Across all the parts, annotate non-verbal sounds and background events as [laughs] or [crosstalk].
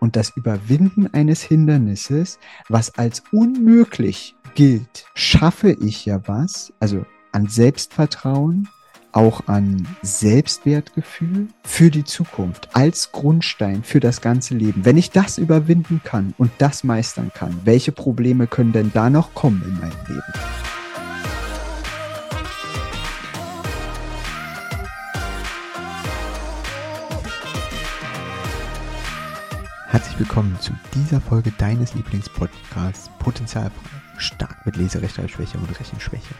Und das Überwinden eines Hindernisses, was als unmöglich gilt, schaffe ich ja was, also an Selbstvertrauen, auch an Selbstwertgefühl für die Zukunft als Grundstein für das ganze Leben. Wenn ich das überwinden kann und das meistern kann, welche Probleme können denn da noch kommen in meinem Leben? Willkommen zu dieser Folge deines Lieblingspodcasts Potenzialfrei. Stark mit Leserechtschreibschwäche und Rechenschwäche.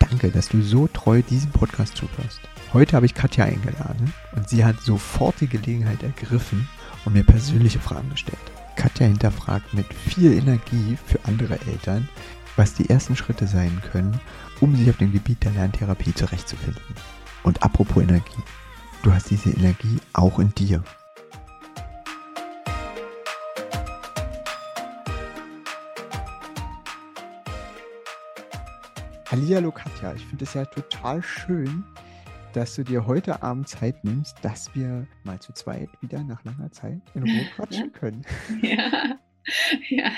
Danke, dass du so treu diesem Podcast zuhörst. Heute habe ich Katja eingeladen und sie hat sofort die Gelegenheit ergriffen und mir persönliche Fragen gestellt. Katja hinterfragt mit viel Energie für andere Eltern, was die ersten Schritte sein können, um sich auf dem Gebiet der Lerntherapie zurechtzufinden. Und apropos Energie, du hast diese Energie auch in dir. Hallihallo Katja, ich finde es ja total schön, dass du dir heute Abend Zeit nimmst, dass wir mal zu zweit wieder nach langer Zeit in Ruhe [laughs] quatschen ja. können. Ja. ja,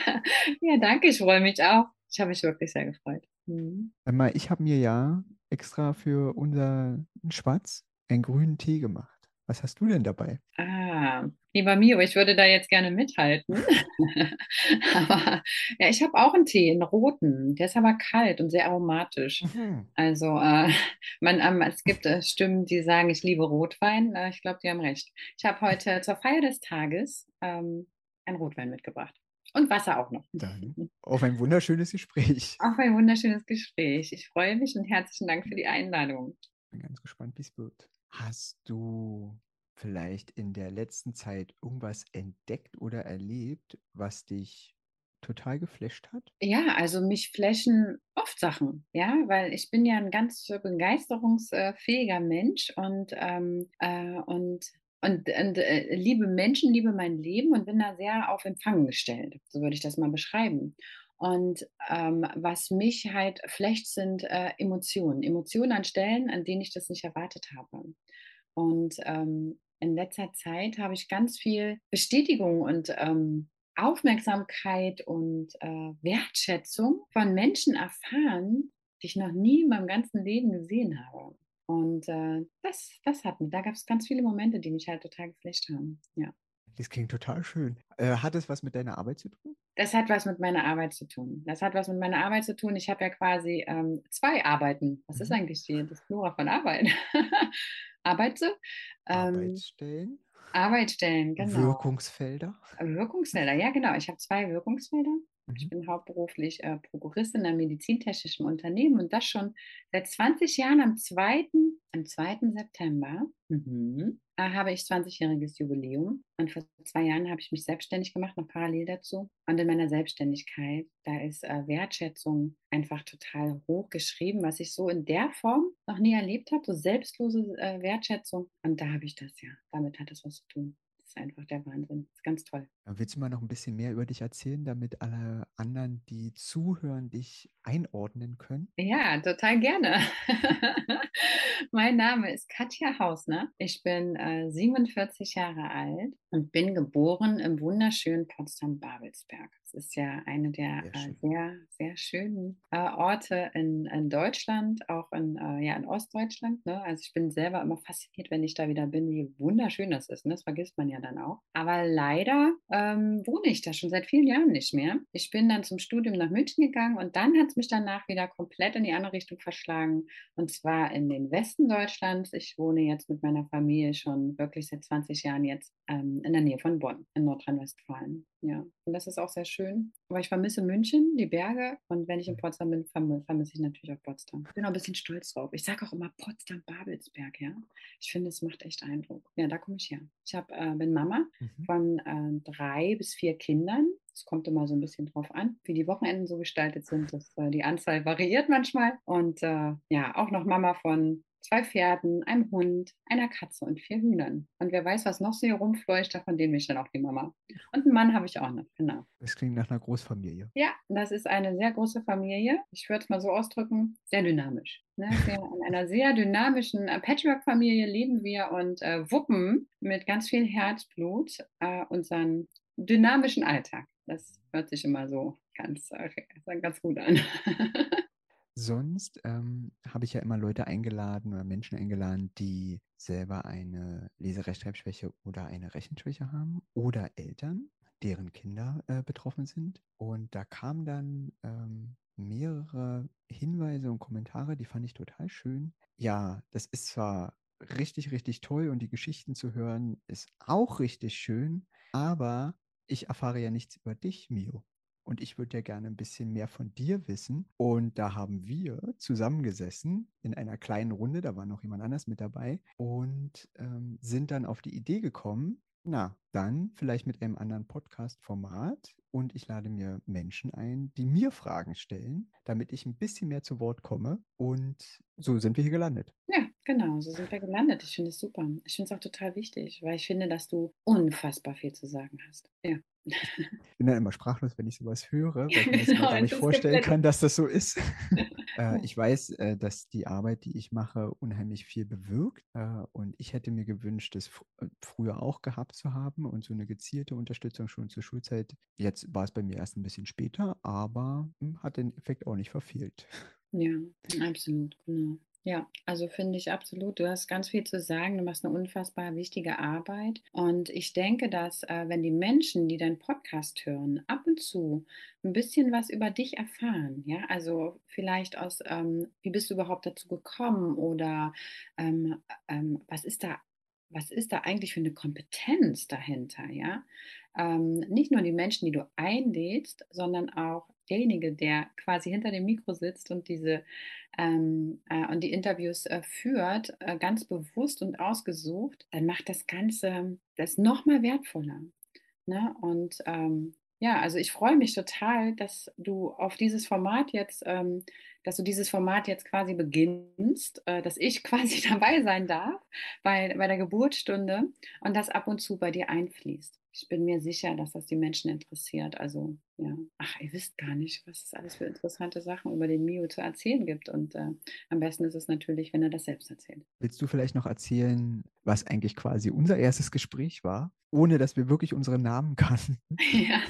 ja, danke, ich freue mich auch. Ich habe mich wirklich sehr gefreut. Mhm. Ich habe mir ja extra für unser Schwarz einen grünen Tee gemacht. Was hast du denn dabei? Ah, lieber Mio, ich würde da jetzt gerne mithalten. [laughs] aber ja, ich habe auch einen Tee, einen roten. Der ist aber kalt und sehr aromatisch. Mhm. Also äh, man, ähm, es gibt äh, Stimmen, die sagen, ich liebe Rotwein. Äh, ich glaube, die haben recht. Ich habe heute zur Feier des Tages ähm, einen Rotwein mitgebracht. Und Wasser auch noch. Dann auf ein wunderschönes Gespräch. Auf ein wunderschönes Gespräch. Ich freue mich und herzlichen Dank für die Einladung. Bin ganz gespannt, wie es wird. Hast du vielleicht in der letzten Zeit irgendwas entdeckt oder erlebt, was dich total geflasht hat? Ja, also mich flashen oft Sachen, ja, weil ich bin ja ein ganz begeisterungsfähiger Mensch und, ähm, äh, und und, und äh, liebe Menschen, liebe mein Leben und bin da sehr auf Empfang gestellt. So würde ich das mal beschreiben. Und ähm, was mich halt flecht, sind äh, Emotionen. Emotionen an Stellen, an denen ich das nicht erwartet habe. Und ähm, in letzter Zeit habe ich ganz viel Bestätigung und ähm, Aufmerksamkeit und äh, Wertschätzung von Menschen erfahren, die ich noch nie in meinem ganzen Leben gesehen habe. Und äh, das, das hat mich, da gab es ganz viele Momente, die mich halt total geflasht haben. Ja. Das klingt total schön. Äh, hat es was mit deiner Arbeit zu tun? Das hat was mit meiner Arbeit zu tun. Das hat was mit meiner Arbeit zu tun. Ich habe ja quasi ähm, zwei Arbeiten. Was mhm. ist eigentlich die, das Plural von Arbeit? [laughs] Arbeite. Ähm, Arbeitsstellen. Arbeitsstellen, genau. Wirkungsfelder. Wirkungsfelder, ja, genau. Ich habe zwei Wirkungsfelder. Ich mhm. bin hauptberuflich äh, Prokuristin in einem medizintechnischen Unternehmen und das schon seit 20 Jahren am 2. Am 2. September mhm. Habe ich 20-jähriges Jubiläum. Und vor zwei Jahren habe ich mich selbstständig gemacht, noch parallel dazu. Und in meiner Selbstständigkeit, da ist äh, Wertschätzung einfach total hoch geschrieben, was ich so in der Form noch nie erlebt habe, so selbstlose äh, Wertschätzung. Und da habe ich das ja. Damit hat es was zu tun ist einfach der Wahnsinn. Das ist ganz toll. Willst du mal noch ein bisschen mehr über dich erzählen, damit alle anderen, die zuhören, dich einordnen können? Ja, total gerne. [laughs] mein Name ist Katja Hausner. Ich bin äh, 47 Jahre alt und bin geboren im wunderschönen Potsdam-Babelsberg ist ja eine der sehr, äh, sehr, sehr, schönen äh, Orte in, in, Deutschland, auch in, äh, ja, in Ostdeutschland. Ne? Also ich bin selber immer fasziniert, wenn ich da wieder bin, wie wunderschön das ist. Ne? Das vergisst man ja dann auch. Aber leider ähm, wohne ich da schon seit vielen Jahren nicht mehr. Ich bin dann zum Studium nach München gegangen und dann hat es mich danach wieder komplett in die andere Richtung verschlagen. Und zwar in den Westen Deutschlands. Ich wohne jetzt mit meiner Familie schon wirklich seit 20 Jahren jetzt ähm, in der Nähe von Bonn in Nordrhein-Westfalen. Ja, und das ist auch sehr schön. Aber ich vermisse München, die Berge. Und wenn ich in Potsdam bin, vermisse ich natürlich auch Potsdam. Ich bin auch ein bisschen stolz drauf. Ich sage auch immer Potsdam-Babelsberg, ja. Ich finde, es macht echt Eindruck. Ja, da komme ich her. Ich hab, äh, bin Mama mhm. von äh, drei bis vier Kindern. Es kommt immer so ein bisschen drauf an, wie die Wochenenden so gestaltet sind. Das, äh, die Anzahl variiert manchmal. Und äh, ja, auch noch Mama von zwei Pferden, einem Hund, einer Katze und vier Hühnern. Und wer weiß, was noch so hier rumfleucht, davon denen bin ich dann auch die Mama. Und einen Mann habe ich auch noch, genau. Das klingt nach einer Großfamilie. Ja, das ist eine sehr große Familie. Ich würde es mal so ausdrücken, sehr dynamisch. Ne? In einer sehr dynamischen äh, Patchwork-Familie leben wir und äh, wuppen mit ganz viel Herzblut äh, unseren dynamischen Alltag. Das hört sich immer so ganz, äh, ganz gut an. [laughs] Sonst ähm, habe ich ja immer Leute eingeladen oder Menschen eingeladen, die selber eine Leserechtschreibschwäche oder eine Rechenschwäche haben oder Eltern, deren Kinder äh, betroffen sind. Und da kamen dann ähm, mehrere Hinweise und Kommentare, die fand ich total schön. Ja, das ist zwar richtig, richtig toll und die Geschichten zu hören ist auch richtig schön, aber ich erfahre ja nichts über dich, Mio. Und ich würde ja gerne ein bisschen mehr von dir wissen. Und da haben wir zusammengesessen in einer kleinen Runde, da war noch jemand anders mit dabei und ähm, sind dann auf die Idee gekommen, na, dann vielleicht mit einem anderen Podcast-Format und ich lade mir Menschen ein, die mir Fragen stellen, damit ich ein bisschen mehr zu Wort komme. Und so sind wir hier gelandet. Ja, genau, so sind wir gelandet. Ich finde es super. Ich finde es auch total wichtig, weil ich finde, dass du unfassbar viel zu sagen hast. Ja. [laughs] Bin dann immer sprachlos, wenn ich sowas höre, weil ich mir das [laughs] genau, gar nicht vorstellen kann, dass das so ist. [laughs] [laughs] äh, ich weiß, äh, dass die Arbeit, die ich mache, unheimlich viel bewirkt. Äh, und ich hätte mir gewünscht, das fr früher auch gehabt zu haben und so eine gezielte Unterstützung schon zur Schulzeit. Jetzt war es bei mir erst ein bisschen später, aber hm, hat den Effekt auch nicht verfehlt. Ja, absolut, genau. Ja, also finde ich absolut. Du hast ganz viel zu sagen. Du machst eine unfassbar wichtige Arbeit. Und ich denke, dass äh, wenn die Menschen, die deinen Podcast hören, ab und zu ein bisschen was über dich erfahren, ja, also vielleicht aus, ähm, wie bist du überhaupt dazu gekommen oder ähm, ähm, was ist da, was ist da eigentlich für eine Kompetenz dahinter, ja? Ähm, nicht nur die Menschen, die du einlädst, sondern auch derjenige, der quasi hinter dem Mikro sitzt und diese ähm, äh, und die Interviews äh, führt, äh, ganz bewusst und ausgesucht, dann macht das Ganze das noch mal wertvoller. Ne? Und ähm, ja, also ich freue mich total, dass du auf dieses Format jetzt, ähm, dass du dieses Format jetzt quasi beginnst, äh, dass ich [laughs] quasi dabei sein darf bei, bei der Geburtsstunde und das ab und zu bei dir einfließt ich bin mir sicher, dass das die Menschen interessiert. Also, ja, ach, ihr wisst gar nicht, was es alles für interessante Sachen über den Mio zu erzählen gibt. Und äh, am besten ist es natürlich, wenn er das selbst erzählt. Willst du vielleicht noch erzählen, was eigentlich quasi unser erstes Gespräch war, ohne dass wir wirklich unsere Namen [laughs] kannten? Ja.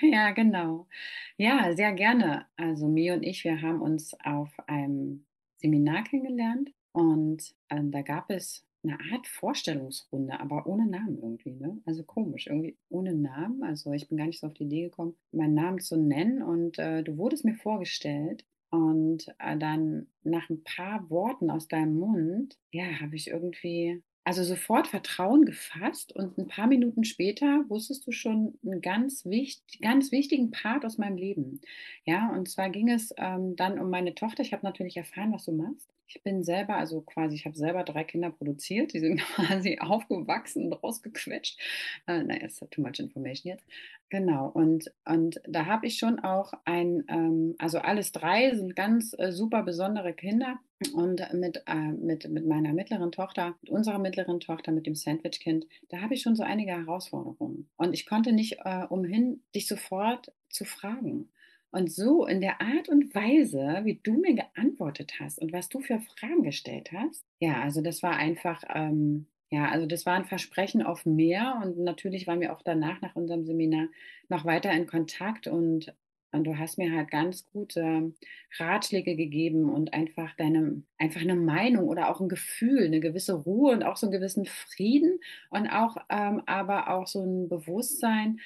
Ja, genau. Ja, sehr gerne. Also Mio und ich, wir haben uns auf einem Seminar kennengelernt und äh, da gab es eine Art Vorstellungsrunde, aber ohne Namen irgendwie, ne? Also komisch, irgendwie ohne Namen. Also ich bin gar nicht so auf die Idee gekommen, meinen Namen zu nennen. Und äh, du wurdest mir vorgestellt. Und äh, dann nach ein paar Worten aus deinem Mund, ja, habe ich irgendwie also sofort Vertrauen gefasst und ein paar Minuten später wusstest du schon einen ganz, wichtig, ganz wichtigen Part aus meinem Leben. Ja, und zwar ging es ähm, dann um meine Tochter. Ich habe natürlich erfahren, was du machst. Ich bin selber, also quasi, ich habe selber drei Kinder produziert, die sind [laughs] quasi aufgewachsen und rausgequetscht. Äh, naja, ist too much information jetzt. Genau, und, und da habe ich schon auch ein, ähm, also alles drei sind ganz äh, super besondere Kinder. Und mit, äh, mit, mit meiner mittleren Tochter, mit unserer mittleren Tochter, mit dem Sandwich-Kind, da habe ich schon so einige Herausforderungen. Und ich konnte nicht äh, umhin, dich sofort zu fragen. Und so in der Art und Weise, wie du mir geantwortet hast und was du für Fragen gestellt hast, ja, also das war einfach, ähm, ja, also das war ein Versprechen auf mehr. Und natürlich waren wir auch danach, nach unserem Seminar, noch weiter in Kontakt und und du hast mir halt ganz gute Ratschläge gegeben und einfach deine, einfach eine Meinung oder auch ein Gefühl, eine gewisse Ruhe und auch so einen gewissen Frieden und auch, ähm, aber auch so ein Bewusstsein,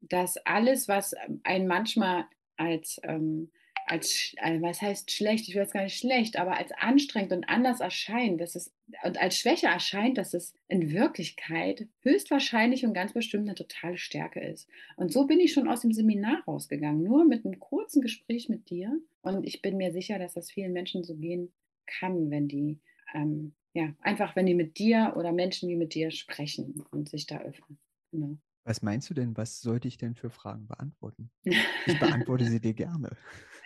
dass alles, was einen manchmal als, ähm, als, äh, was heißt schlecht, ich will jetzt gar nicht schlecht, aber als anstrengend und anders erscheint, dass es und als Schwäche erscheint, dass es in Wirklichkeit höchstwahrscheinlich und ganz bestimmt eine totale Stärke ist. Und so bin ich schon aus dem Seminar rausgegangen, nur mit einem kurzen Gespräch mit dir. Und ich bin mir sicher, dass das vielen Menschen so gehen kann, wenn die, ähm, ja, einfach wenn die mit dir oder Menschen wie mit dir sprechen und sich da öffnen. Genau. Was meinst du denn, was sollte ich denn für Fragen beantworten? Ich beantworte sie [laughs] dir gerne.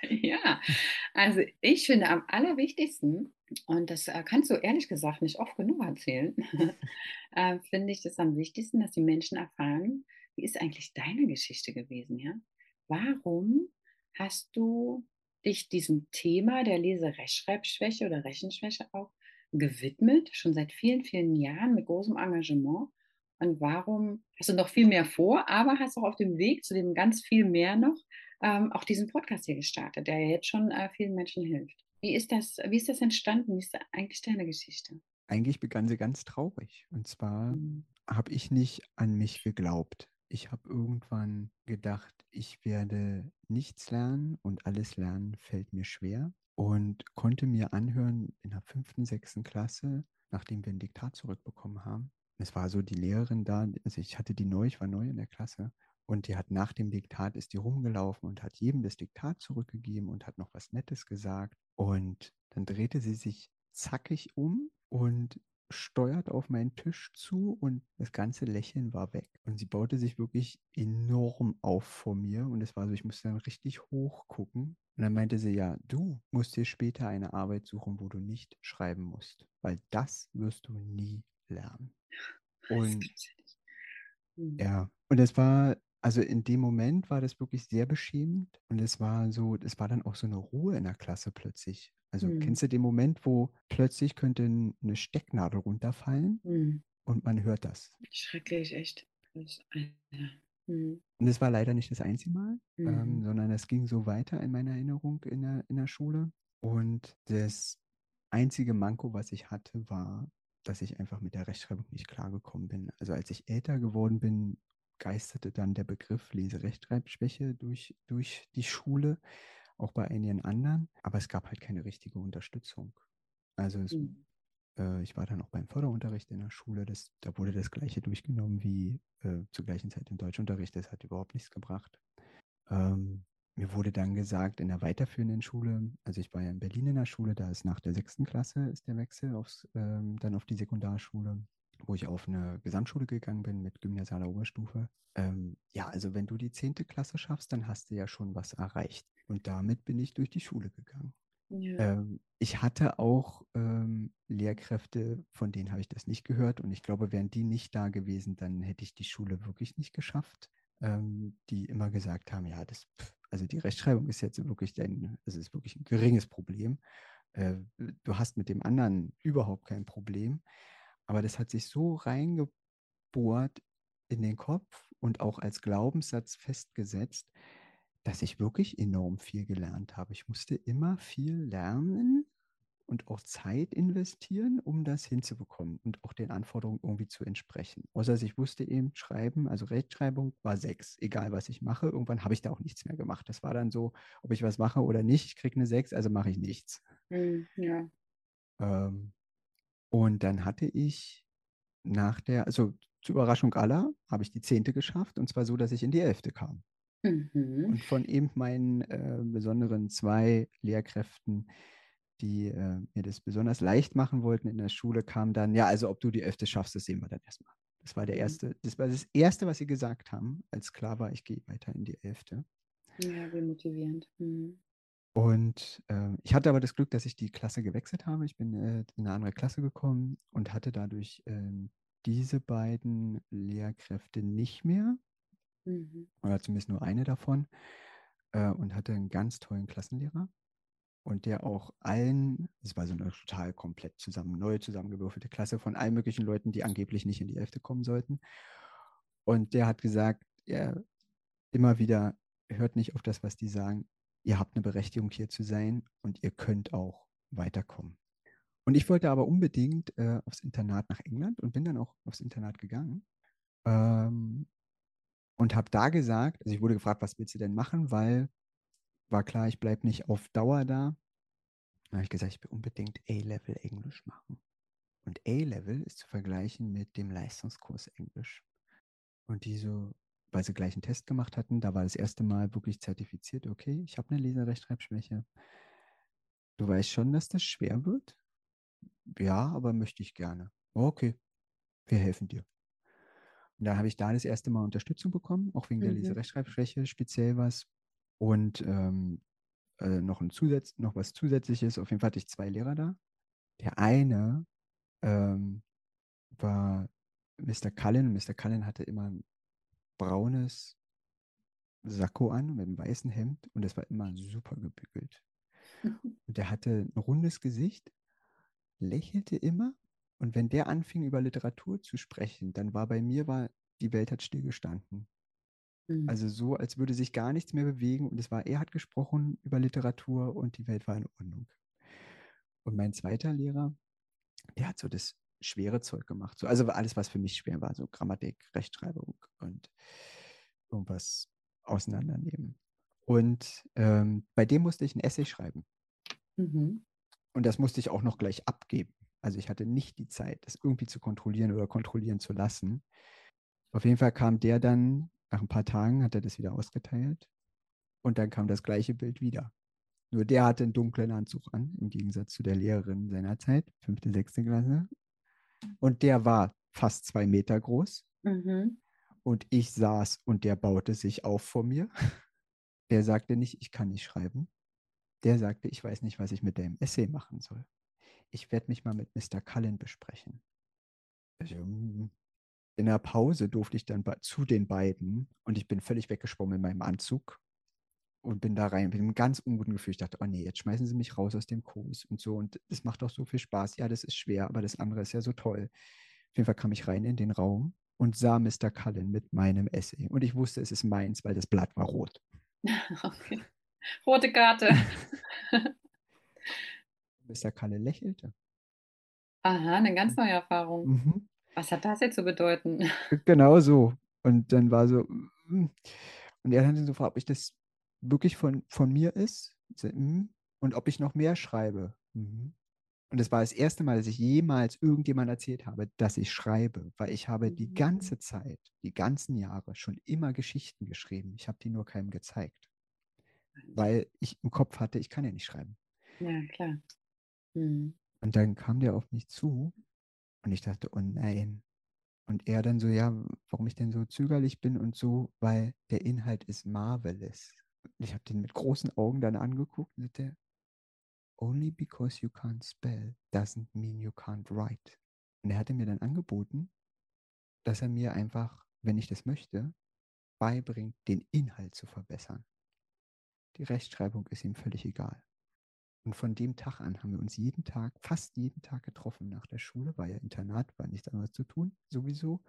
Ja, [laughs] also ich finde am allerwichtigsten, und das äh, kannst du ehrlich gesagt nicht oft genug erzählen, [laughs] äh, finde ich das am wichtigsten, dass die Menschen erfahren, wie ist eigentlich deine Geschichte gewesen, ja? Warum hast du dich diesem Thema der Lese-Rechtschreibschwäche oder Rechenschwäche auch gewidmet, schon seit vielen, vielen Jahren mit großem Engagement? Und warum hast du noch viel mehr vor, aber hast auch auf dem Weg zu dem ganz viel mehr noch ähm, auch diesen Podcast hier gestartet, der ja jetzt schon äh, vielen Menschen hilft. Wie ist das, wie ist das entstanden? Wie ist eigentlich deine Geschichte? Eigentlich begann sie ganz traurig. Und zwar mhm. habe ich nicht an mich geglaubt. Ich habe irgendwann gedacht, ich werde nichts lernen und alles lernen fällt mir schwer und konnte mir anhören in der fünften, sechsten Klasse, nachdem wir ein Diktat zurückbekommen haben. Es war so die Lehrerin da, also ich hatte die neu, ich war neu in der Klasse und die hat nach dem Diktat, ist die rumgelaufen und hat jedem das Diktat zurückgegeben und hat noch was Nettes gesagt. Und dann drehte sie sich zackig um und steuert auf meinen Tisch zu und das ganze Lächeln war weg. Und sie baute sich wirklich enorm auf vor mir und es war so, ich musste dann richtig hoch gucken. Und dann meinte sie, ja, du musst dir später eine Arbeit suchen, wo du nicht schreiben musst, weil das wirst du nie lernen. Und ja, und es war also in dem Moment war das wirklich sehr beschämend und es war so, es war dann auch so eine Ruhe in der Klasse plötzlich. Also mhm. kennst du den Moment, wo plötzlich könnte eine Stecknadel runterfallen mhm. und man hört das? Schrecklich, echt. Das, mhm. Und es war leider nicht das einzige Mal, ähm, mhm. sondern es ging so weiter in meiner Erinnerung in der, in der Schule. Und das einzige Manko, was ich hatte, war, dass ich einfach mit der Rechtschreibung nicht klargekommen bin. Also als ich älter geworden bin, geisterte dann der Begriff Leserechtschreibschwäche durch, durch die Schule, auch bei einigen anderen, aber es gab halt keine richtige Unterstützung. Also es, mhm. äh, ich war dann auch beim Förderunterricht in der Schule, das, da wurde das gleiche durchgenommen wie äh, zur gleichen Zeit im Deutschunterricht, das hat überhaupt nichts gebracht. Ähm, mir wurde dann gesagt, in der weiterführenden Schule, also ich war ja in Berlin in der Schule, da ist nach der sechsten Klasse ist der Wechsel aufs, ähm, dann auf die Sekundarschule wo ich auf eine Gesamtschule gegangen bin mit gymnasialer Oberstufe. Ähm, ja, also wenn du die zehnte Klasse schaffst, dann hast du ja schon was erreicht. Und damit bin ich durch die Schule gegangen. Ja. Ähm, ich hatte auch ähm, Lehrkräfte, von denen habe ich das nicht gehört. Und ich glaube, wären die nicht da gewesen, dann hätte ich die Schule wirklich nicht geschafft. Ähm, die immer gesagt haben, ja, das, also die Rechtschreibung ist jetzt wirklich dein, also ist wirklich ein geringes Problem. Äh, du hast mit dem anderen überhaupt kein Problem. Aber das hat sich so reingebohrt in den Kopf und auch als Glaubenssatz festgesetzt, dass ich wirklich enorm viel gelernt habe. Ich musste immer viel lernen und auch Zeit investieren, um das hinzubekommen und auch den Anforderungen irgendwie zu entsprechen. Außer dass ich wusste eben, Schreiben, also Rechtschreibung war sechs, egal was ich mache. Irgendwann habe ich da auch nichts mehr gemacht. Das war dann so, ob ich was mache oder nicht, ich kriege eine sechs, also mache ich nichts. Mhm, ja. Ähm, und dann hatte ich nach der, also zur Überraschung aller, habe ich die zehnte geschafft und zwar so, dass ich in die elfte kam. Mhm. Und von eben meinen äh, besonderen zwei Lehrkräften, die äh, mir das besonders leicht machen wollten in der Schule, kam dann, ja, also ob du die elfte schaffst, das sehen wir dann erstmal. Das war der mhm. erste, das war das erste, was sie gesagt haben, als klar war, ich gehe weiter in die elfte. Ja, wie motivierend. Mhm. Und äh, ich hatte aber das Glück, dass ich die Klasse gewechselt habe. Ich bin äh, in eine andere Klasse gekommen und hatte dadurch äh, diese beiden Lehrkräfte nicht mehr. Mhm. Oder zumindest nur eine davon. Äh, und hatte einen ganz tollen Klassenlehrer. Und der auch allen, es war so eine total komplett zusammen, neu zusammengewürfelte Klasse von allen möglichen Leuten, die angeblich nicht in die Elfte kommen sollten. Und der hat gesagt, ja, immer wieder, hört nicht auf das, was die sagen, ihr habt eine Berechtigung hier zu sein und ihr könnt auch weiterkommen. Und ich wollte aber unbedingt äh, aufs Internat nach England und bin dann auch aufs Internat gegangen. Ähm, und habe da gesagt, also ich wurde gefragt, was willst du denn machen, weil war klar, ich bleibe nicht auf Dauer da. Da habe ich gesagt, ich will unbedingt A-Level Englisch machen. Und A-Level ist zu vergleichen mit dem Leistungskurs Englisch. Und die so, weil sie gleich einen Test gemacht hatten. Da war das erste Mal wirklich zertifiziert, okay, ich habe eine Leserechtschreibschwäche. Du weißt schon, dass das schwer wird? Ja, aber möchte ich gerne. Okay, wir helfen dir. Und da habe ich da das erste Mal Unterstützung bekommen, auch wegen mhm. der Leserechtschreibschwäche speziell was. Und ähm, äh, noch, ein Zusatz, noch was Zusätzliches. Auf jeden Fall hatte ich zwei Lehrer da. Der eine ähm, war Mr. Cullen. Mr. Cullen hatte immer ein braunes Sakko an mit einem weißen Hemd und das war immer super gebügelt. [laughs] Und der hatte ein rundes Gesicht, lächelte immer und wenn der anfing über Literatur zu sprechen, dann war bei mir war die Welt hat stillgestanden. Mhm. Also so, als würde sich gar nichts mehr bewegen und es war, er hat gesprochen über Literatur und die Welt war in Ordnung. Und mein zweiter Lehrer, der hat so das schwere Zeug gemacht. So, also alles, was für mich schwer war, so Grammatik, Rechtschreibung und irgendwas auseinandernehmen. Und ähm, bei dem musste ich ein Essay schreiben. Mhm. Und das musste ich auch noch gleich abgeben. Also ich hatte nicht die Zeit, das irgendwie zu kontrollieren oder kontrollieren zu lassen. Auf jeden Fall kam der dann, nach ein paar Tagen hat er das wieder ausgeteilt. Und dann kam das gleiche Bild wieder. Nur der hatte einen dunklen Anzug an, im Gegensatz zu der Lehrerin seiner Zeit, fünfte, sechste Klasse. Und der war fast zwei Meter groß. Mhm. Und ich saß und der baute sich auf vor mir. [laughs] Der sagte nicht, ich kann nicht schreiben. Der sagte, ich weiß nicht, was ich mit dem Essay machen soll. Ich werde mich mal mit Mr. Cullen besprechen. Also, in der Pause durfte ich dann zu den beiden und ich bin völlig weggesprungen in meinem Anzug und bin da rein mit einem ganz unguten Gefühl. Ich dachte, oh nee, jetzt schmeißen sie mich raus aus dem Kurs und so. Und es macht doch so viel Spaß. Ja, das ist schwer, aber das andere ist ja so toll. Auf jeden Fall kam ich rein in den Raum und sah Mr. Cullen mit meinem Essay. Und ich wusste, es ist meins, weil das Blatt war rot. [laughs] Okay. Rote Karte. [laughs] Mr. Cullen lächelte. Aha, eine ganz neue Erfahrung. Mhm. Was hat das jetzt zu bedeuten? Genau so. Und dann war so, mm. und er hat dann so gefragt, ob ich das wirklich von, von mir ist mhm. und ob ich noch mehr schreibe. Mhm. Und es war das erste Mal, dass ich jemals irgendjemand erzählt habe, dass ich schreibe, weil ich habe die ganze mhm. Zeit, die ganzen Jahre schon immer Geschichten geschrieben. Ich habe die nur keinem gezeigt, weil ich im Kopf hatte, ich kann ja nicht schreiben. Ja, klar. Mhm. Und dann kam der auf mich zu und ich dachte, oh nein, und er dann so, ja, warum ich denn so zögerlich bin und so, weil der Inhalt ist marvelous ich habe den mit großen Augen dann angeguckt und sagte, only because you can't spell doesn't mean you can't write. Und er hatte mir dann angeboten, dass er mir einfach, wenn ich das möchte, beibringt, den Inhalt zu verbessern. Die Rechtschreibung ist ihm völlig egal. Und von dem Tag an haben wir uns jeden Tag, fast jeden Tag getroffen nach der Schule, war ja Internat, war nichts anderes zu tun, sowieso.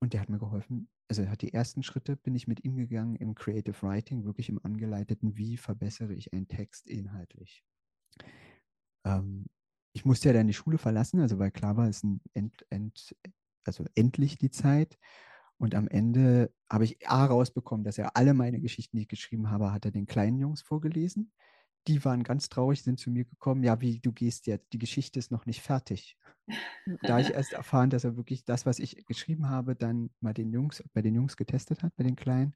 Und der hat mir geholfen, also hat die ersten Schritte, bin ich mit ihm gegangen im Creative Writing, wirklich im angeleiteten, wie verbessere ich einen Text inhaltlich. Ähm, ich musste ja dann die Schule verlassen, also weil klar war, es ist end, end, also endlich die Zeit. Und am Ende habe ich A rausbekommen, dass er alle meine Geschichten, die ich geschrieben habe, hat er den kleinen Jungs vorgelesen. Die waren ganz traurig, sind zu mir gekommen, ja, wie du gehst jetzt, die Geschichte ist noch nicht fertig. da ich erst erfahren, dass er wirklich das, was ich geschrieben habe, dann mal den Jungs, bei den Jungs getestet hat, bei den Kleinen.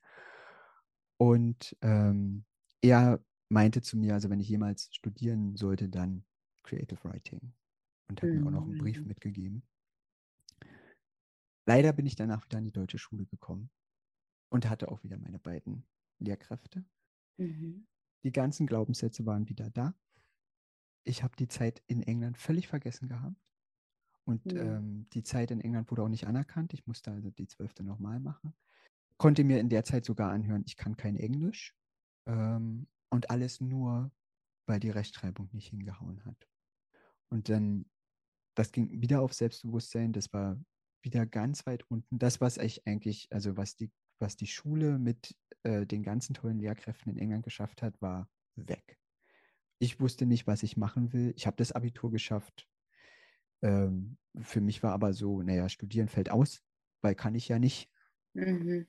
Und ähm, er meinte zu mir, also wenn ich jemals studieren sollte, dann Creative Writing. Und hat mhm. mir auch noch einen Brief mhm. mitgegeben. Leider bin ich danach wieder an die deutsche Schule gekommen und hatte auch wieder meine beiden Lehrkräfte. Mhm. Die ganzen Glaubenssätze waren wieder da. Ich habe die Zeit in England völlig vergessen gehabt. Und mhm. ähm, die Zeit in England wurde auch nicht anerkannt. Ich musste also die zwölfte nochmal machen. Konnte mir in der Zeit sogar anhören, ich kann kein Englisch. Ähm, und alles nur, weil die Rechtschreibung nicht hingehauen hat. Und dann, das ging wieder auf Selbstbewusstsein. Das war wieder ganz weit unten. Das, was ich eigentlich, also was die, was die Schule mit äh, den ganzen tollen Lehrkräften in England geschafft hat, war weg. Ich wusste nicht, was ich machen will. Ich habe das Abitur geschafft, ähm, für mich war aber so, naja, studieren fällt aus, weil kann ich ja nicht. Mhm.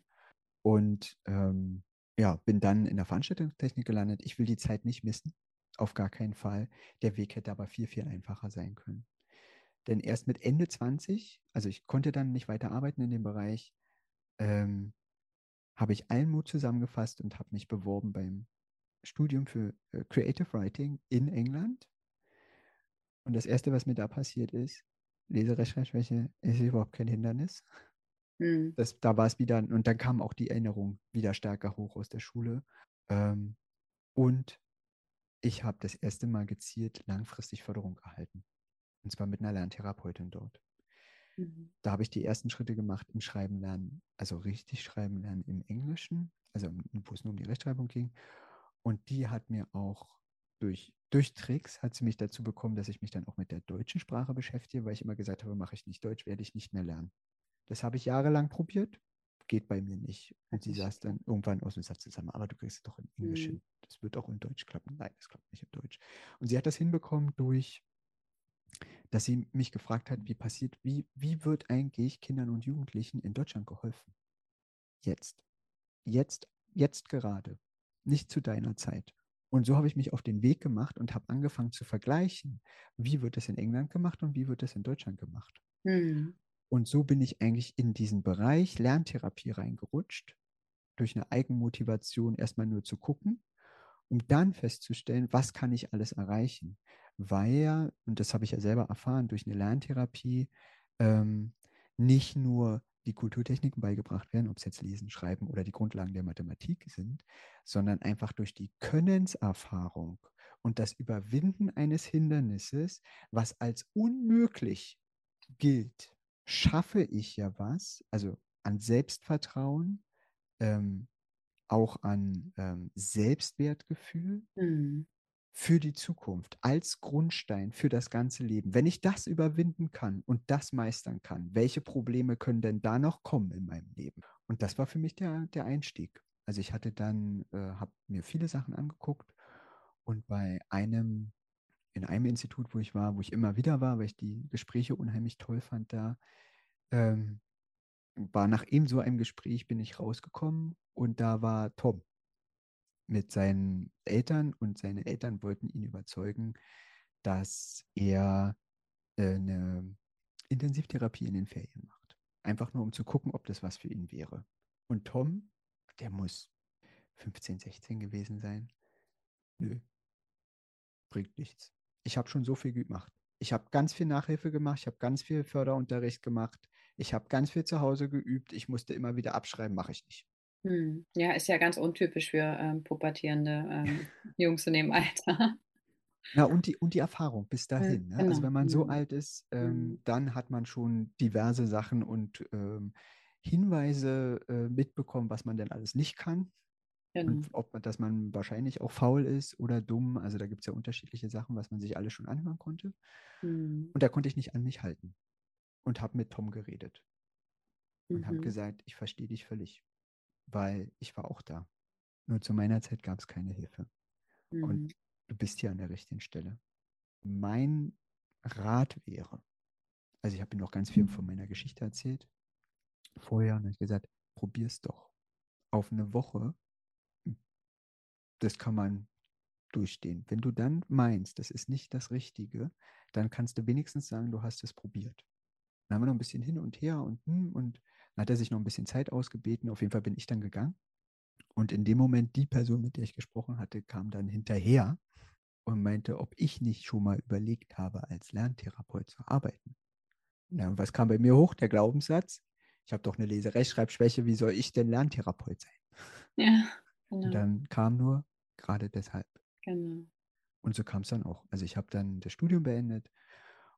Und ähm, ja, bin dann in der Veranstaltungstechnik gelandet. Ich will die Zeit nicht missen, auf gar keinen Fall. Der Weg hätte aber viel, viel einfacher sein können. Denn erst mit Ende 20, also ich konnte dann nicht weiter arbeiten in dem Bereich, ähm, habe ich allen Mut zusammengefasst und habe mich beworben beim Studium für äh, Creative Writing in England und das Erste, was mir da passiert ist, Leserechtschreibschwäche ist überhaupt kein Hindernis. Mhm. Das, da war es wieder, und dann kam auch die Erinnerung wieder stärker hoch aus der Schule. Ähm, und ich habe das erste Mal gezielt langfristig Förderung erhalten. Und zwar mit einer Lerntherapeutin dort. Mhm. Da habe ich die ersten Schritte gemacht im Schreiben lernen, also richtig Schreiben lernen im Englischen, also wo es nur um die Rechtschreibung ging. Und die hat mir auch durch, durch Tricks hat sie mich dazu bekommen, dass ich mich dann auch mit der deutschen Sprache beschäftige, weil ich immer gesagt habe, mache ich nicht Deutsch, werde ich nicht mehr lernen. Das habe ich jahrelang probiert, geht bei mir nicht. Und sie saß dann irgendwann aus dem Satz zusammen, aber du kriegst es doch in Englisch mhm. hin. Das wird auch in Deutsch klappen. Nein, das klappt nicht in Deutsch. Und sie hat das hinbekommen durch, dass sie mich gefragt hat, wie passiert, wie, wie wird eigentlich Kindern und Jugendlichen in Deutschland geholfen? Jetzt. Jetzt, jetzt gerade. Nicht zu deiner Zeit. Und so habe ich mich auf den Weg gemacht und habe angefangen zu vergleichen, wie wird es in England gemacht und wie wird es in Deutschland gemacht. Mhm. Und so bin ich eigentlich in diesen Bereich Lerntherapie reingerutscht, durch eine Eigenmotivation erstmal nur zu gucken, um dann festzustellen, was kann ich alles erreichen. Weil, und das habe ich ja selber erfahren, durch eine Lerntherapie ähm, nicht nur die Kulturtechniken beigebracht werden, ob es jetzt Lesen, Schreiben oder die Grundlagen der Mathematik sind, sondern einfach durch die Könnenserfahrung und das Überwinden eines Hindernisses, was als unmöglich gilt, schaffe ich ja was, also an Selbstvertrauen, ähm, auch an ähm, Selbstwertgefühl, mhm für die Zukunft, als Grundstein für das ganze Leben. Wenn ich das überwinden kann und das meistern kann, welche Probleme können denn da noch kommen in meinem Leben? Und das war für mich der, der Einstieg. Also ich hatte dann, äh, habe mir viele Sachen angeguckt und bei einem, in einem Institut, wo ich war, wo ich immer wieder war, weil ich die Gespräche unheimlich toll fand da, ähm, war nach eben so einem Gespräch bin ich rausgekommen und da war Tom mit seinen Eltern und seine Eltern wollten ihn überzeugen, dass er äh, eine Intensivtherapie in den Ferien macht. Einfach nur, um zu gucken, ob das was für ihn wäre. Und Tom, der muss 15, 16 gewesen sein. Nö, bringt nichts. Ich habe schon so viel gemacht. Ich habe ganz viel Nachhilfe gemacht, ich habe ganz viel Förderunterricht gemacht, ich habe ganz viel zu Hause geübt, ich musste immer wieder abschreiben, mache ich nicht. Hm. Ja, ist ja ganz untypisch für ähm, pubertierende ähm, [laughs] Jungs in dem Alter. Ja, und die, und die Erfahrung bis dahin. Ne? Genau. Also wenn man so mhm. alt ist, ähm, mhm. dann hat man schon diverse Sachen und ähm, Hinweise äh, mitbekommen, was man denn alles nicht kann. Genau. Und ob man, dass man wahrscheinlich auch faul ist oder dumm. Also da gibt es ja unterschiedliche Sachen, was man sich alles schon anhören konnte. Mhm. Und da konnte ich nicht an mich halten. Und habe mit Tom geredet. Und mhm. habe gesagt, ich verstehe dich völlig weil ich war auch da. Nur zu meiner Zeit gab es keine Hilfe. Mhm. Und du bist hier an der richtigen Stelle. Mein Rat wäre, also ich habe ihm noch ganz viel von meiner Geschichte erzählt. Vorher habe ich gesagt, probier's doch. Auf eine Woche, das kann man durchstehen. Wenn du dann meinst, das ist nicht das Richtige, dann kannst du wenigstens sagen, du hast es probiert. Dann haben wir noch ein bisschen hin und her und hm, und dann hat er sich noch ein bisschen Zeit ausgebeten. Auf jeden Fall bin ich dann gegangen. Und in dem Moment, die Person, mit der ich gesprochen hatte, kam dann hinterher und meinte, ob ich nicht schon mal überlegt habe, als Lerntherapeut zu arbeiten. Und was kam bei mir hoch? Der Glaubenssatz. Ich habe doch eine Leserechtschreibschwäche, wie soll ich denn Lerntherapeut sein? Ja, genau. Und dann kam nur gerade deshalb. Genau. Und so kam es dann auch. Also ich habe dann das Studium beendet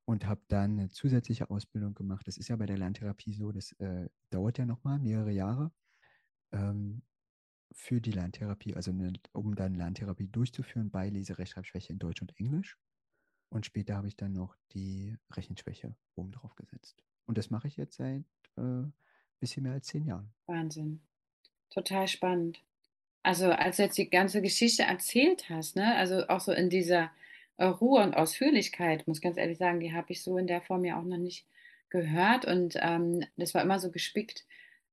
und habe dann eine zusätzliche Ausbildung gemacht. Das ist ja bei der Lerntherapie so, das äh, dauert ja nochmal mehrere Jahre ähm, für die Lerntherapie, also eine, um dann Lerntherapie durchzuführen bei Leserechtschreibschwäche in Deutsch und Englisch. Und später habe ich dann noch die Rechenschwäche oben drauf gesetzt. Und das mache ich jetzt seit äh, bisschen mehr als zehn Jahren. Wahnsinn. Total spannend. Also als du jetzt die ganze Geschichte erzählt hast, ne, also auch so in dieser äh, Ruhe und Ausführlichkeit, muss ganz ehrlich sagen, die habe ich so in der Form ja auch noch nicht gehört. Und ähm, das war immer so gespickt,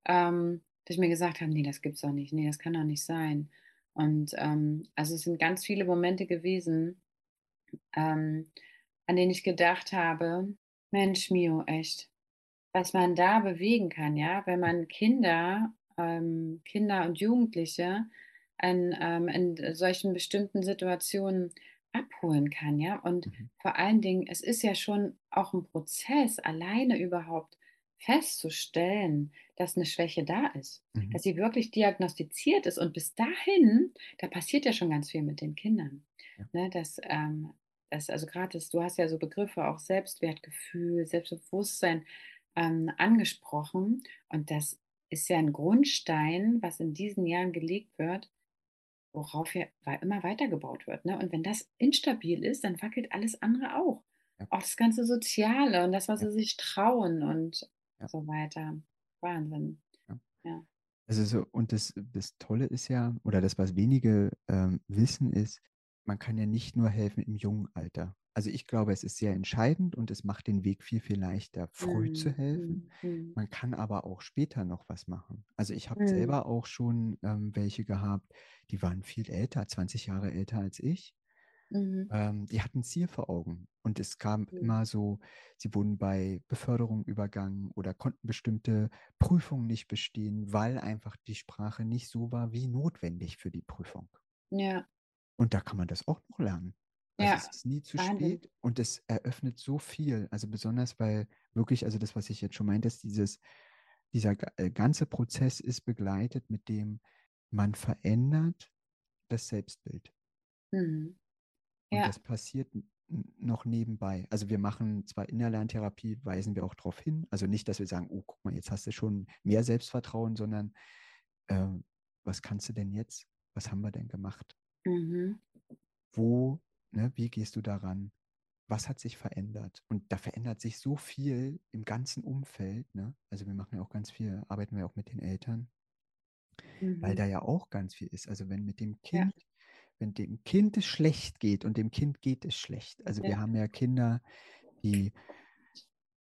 ähm, dass ich mir gesagt habe, nee, das gibt's doch nicht, nee, das kann doch nicht sein. Und ähm, also es sind ganz viele Momente gewesen, ähm, an denen ich gedacht habe, Mensch, Mio, echt, was man da bewegen kann, ja, wenn man Kinder, ähm, Kinder und Jugendliche an, ähm, in solchen bestimmten Situationen abholen kann, ja. Und mhm. vor allen Dingen, es ist ja schon auch ein Prozess, alleine überhaupt festzustellen, dass eine Schwäche da ist, mhm. dass sie wirklich diagnostiziert ist. Und bis dahin, da passiert ja schon ganz viel mit den Kindern. Ja. Ne, dass, ähm, das, also gerade du hast ja so Begriffe auch Selbstwertgefühl, Selbstbewusstsein ähm, angesprochen. Und das ist ja ein Grundstein, was in diesen Jahren gelegt wird, worauf ja immer weitergebaut wird. Ne? Und wenn das instabil ist, dann wackelt alles andere auch. Ja. Auch das ganze Soziale und das, was ja. sie sich trauen und ja. so weiter. Wahnsinn. Ja. Also so, und das, das Tolle ist ja, oder das, was wenige ähm, wissen, ist, man kann ja nicht nur helfen im jungen Alter. Also ich glaube, es ist sehr entscheidend und es macht den Weg viel, viel leichter, früh mhm. zu helfen. Mhm. Man kann aber auch später noch was machen. Also ich habe mhm. selber auch schon ähm, welche gehabt, die waren viel älter, 20 Jahre älter als ich. Mhm. Ähm, die hatten Ziel vor Augen. Und es kam mhm. immer so, sie wurden bei Beförderung übergangen oder konnten bestimmte Prüfungen nicht bestehen, weil einfach die Sprache nicht so war wie notwendig für die Prüfung. Ja. Und da kann man das auch noch lernen. Also ja. es ist nie zu Wahnsinn. spät und es eröffnet so viel. Also besonders weil wirklich, also das, was ich jetzt schon meinte, ist dieses, dieser äh, ganze Prozess ist begleitet mit dem, man verändert das Selbstbild. Mhm. Und ja. das passiert noch nebenbei. Also wir machen zwar in der Lerntherapie, weisen wir auch darauf hin. Also nicht, dass wir sagen, oh, guck mal, jetzt hast du schon mehr Selbstvertrauen, sondern äh, was kannst du denn jetzt? Was haben wir denn gemacht? Mhm. Wo, ne, wie gehst du daran? Was hat sich verändert? Und da verändert sich so viel im ganzen Umfeld. Ne? Also wir machen ja auch ganz viel, arbeiten wir auch mit den Eltern, mhm. weil da ja auch ganz viel ist. Also wenn mit dem Kind ja wenn dem Kind es schlecht geht und dem Kind geht es schlecht. Also ja. wir haben ja Kinder, die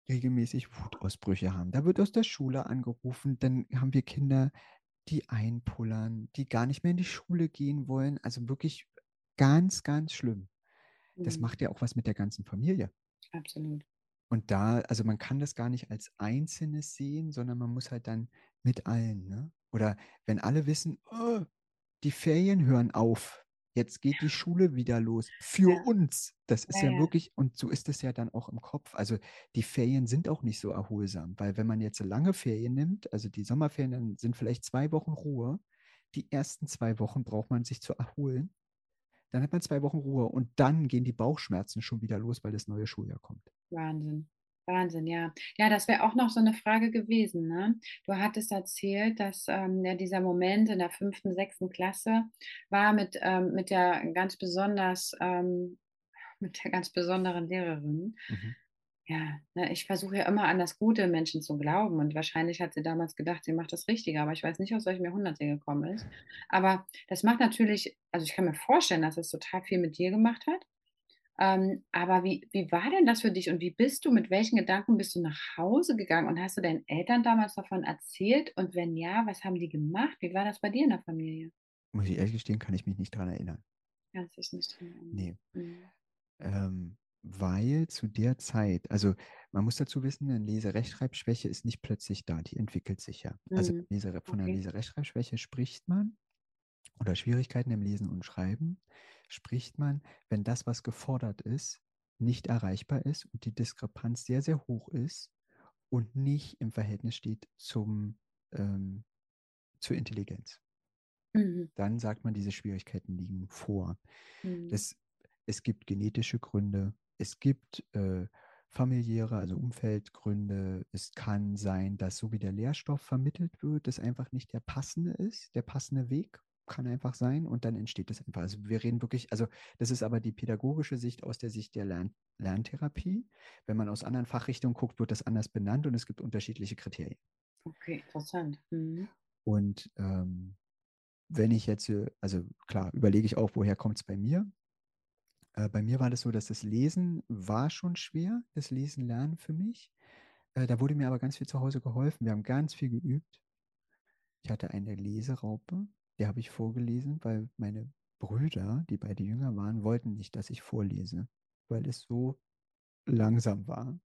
regelmäßig Wutausbrüche haben. Da wird aus der Schule angerufen, dann haben wir Kinder, die einpullern, die gar nicht mehr in die Schule gehen wollen. Also wirklich ganz, ganz schlimm. Das mhm. macht ja auch was mit der ganzen Familie. Absolut. Und da, also man kann das gar nicht als Einzelnes sehen, sondern man muss halt dann mit allen, ne? Oder wenn alle wissen, oh, die Ferien hören auf, Jetzt geht die Schule wieder los für ja. uns. Das ist ja, ja, wirklich, und so ist es ja dann auch im Kopf. Also die Ferien sind auch nicht so erholsam, weil wenn man jetzt lange Ferien nimmt, also die Sommerferien, dann sind vielleicht zwei Wochen Ruhe. Die ersten zwei Wochen braucht man sich zu erholen. Dann hat man zwei Wochen Ruhe und dann gehen die Bauchschmerzen schon wieder los, weil das neue Schuljahr kommt. Wahnsinn. Wahnsinn, ja. Ja, das wäre auch noch so eine Frage gewesen. Ne? Du hattest erzählt, dass ähm, ja, dieser Moment in der fünften, sechsten Klasse war mit, ähm, mit der ganz besonders, ähm, mit der ganz besonderen Lehrerin. Mhm. Ja, ne, ich versuche ja immer an das Gute Menschen zu glauben und wahrscheinlich hat sie damals gedacht, sie macht das Richtige, aber ich weiß nicht, aus welchem Jahrhundert sie gekommen ist. Aber das macht natürlich, also ich kann mir vorstellen, dass es total viel mit dir gemacht hat ähm, aber wie, wie war denn das für dich und wie bist du, mit welchen Gedanken bist du nach Hause gegangen und hast du deinen Eltern damals davon erzählt? Und wenn ja, was haben die gemacht? Wie war das bei dir in der Familie? Muss ich ehrlich gestehen, kann ich mich nicht daran erinnern. Kannst dich nicht daran erinnern? Nee. Mhm. Ähm, weil zu der Zeit, also man muss dazu wissen, eine Leserechtschreibschwäche ist nicht plötzlich da, die entwickelt sich ja. Also mhm. Also von okay. einer Leserechtschreibschwäche spricht man oder Schwierigkeiten im Lesen und Schreiben spricht man, wenn das, was gefordert ist, nicht erreichbar ist und die Diskrepanz sehr, sehr hoch ist und nicht im Verhältnis steht zum, ähm, zur Intelligenz. Mhm. Dann sagt man, diese Schwierigkeiten liegen vor. Mhm. Das, es gibt genetische Gründe, es gibt äh, familiäre, also Umfeldgründe. Es kann sein, dass so wie der Lehrstoff vermittelt wird, das einfach nicht der passende ist, der passende Weg kann einfach sein und dann entsteht das einfach. Also wir reden wirklich, also das ist aber die pädagogische Sicht aus der Sicht der Lern Lerntherapie. Wenn man aus anderen Fachrichtungen guckt, wird das anders benannt und es gibt unterschiedliche Kriterien. Okay, interessant. Mhm. Und ähm, wenn ich jetzt, äh, also klar, überlege ich auch, woher kommt es bei mir? Äh, bei mir war das so, dass das Lesen war schon schwer, das Lesen lernen für mich. Äh, da wurde mir aber ganz viel zu Hause geholfen. Wir haben ganz viel geübt. Ich hatte eine Leseraupe, der habe ich vorgelesen, weil meine Brüder, die beide jünger waren, wollten nicht, dass ich vorlese, weil es so langsam war,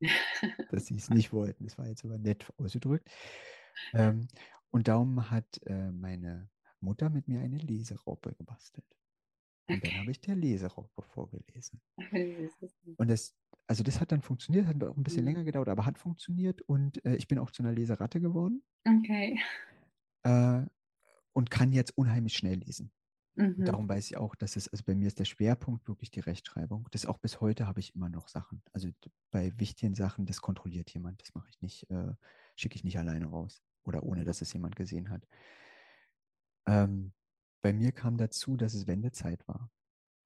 dass sie es nicht wollten. Das war jetzt aber nett ausgedrückt. Ähm, und darum hat äh, meine Mutter mit mir eine Leseraupe gebastelt. Und okay. dann habe ich der Leseraupe vorgelesen. [laughs] Und das, also das hat dann funktioniert, hat auch ein bisschen mhm. länger gedauert, aber hat funktioniert und äh, ich bin auch zu einer Leseratte geworden. Okay. Äh, und kann jetzt unheimlich schnell lesen. Und darum weiß ich auch, dass es, also bei mir ist der Schwerpunkt wirklich die Rechtschreibung. Das auch bis heute habe ich immer noch Sachen. Also bei wichtigen Sachen, das kontrolliert jemand. Das mache ich nicht, äh, schicke ich nicht alleine raus oder ohne, dass es jemand gesehen hat. Ähm, bei mir kam dazu, dass es Wendezeit war.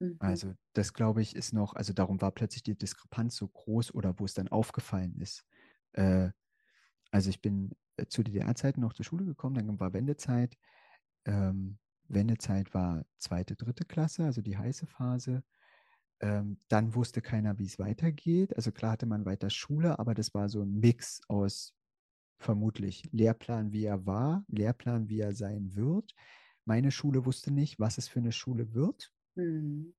Mhm. Also das glaube ich ist noch, also darum war plötzlich die Diskrepanz so groß oder wo es dann aufgefallen ist. Äh, also ich bin äh, zu DDR-Zeiten noch zur Schule gekommen, dann war Wendezeit. Ähm, Wendezeit war zweite, dritte Klasse, also die heiße Phase. Ähm, dann wusste keiner, wie es weitergeht. Also klar hatte man weiter Schule, aber das war so ein Mix aus vermutlich Lehrplan, wie er war, Lehrplan, wie er sein wird. Meine Schule wusste nicht, was es für eine Schule wird. Mhm.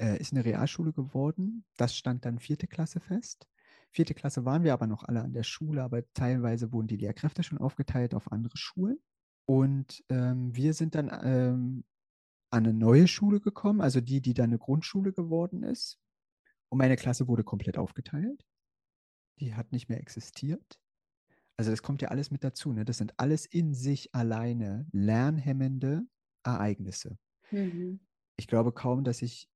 Äh, ist eine Realschule geworden. Das stand dann vierte Klasse fest. Vierte Klasse waren wir aber noch alle an der Schule, aber teilweise wurden die Lehrkräfte schon aufgeteilt auf andere Schulen. Und ähm, wir sind dann ähm, an eine neue Schule gekommen, also die, die dann eine Grundschule geworden ist. Und meine Klasse wurde komplett aufgeteilt. Die hat nicht mehr existiert. Also das kommt ja alles mit dazu. Ne? Das sind alles in sich alleine lernhemmende Ereignisse. Mhm. Ich glaube kaum, dass ich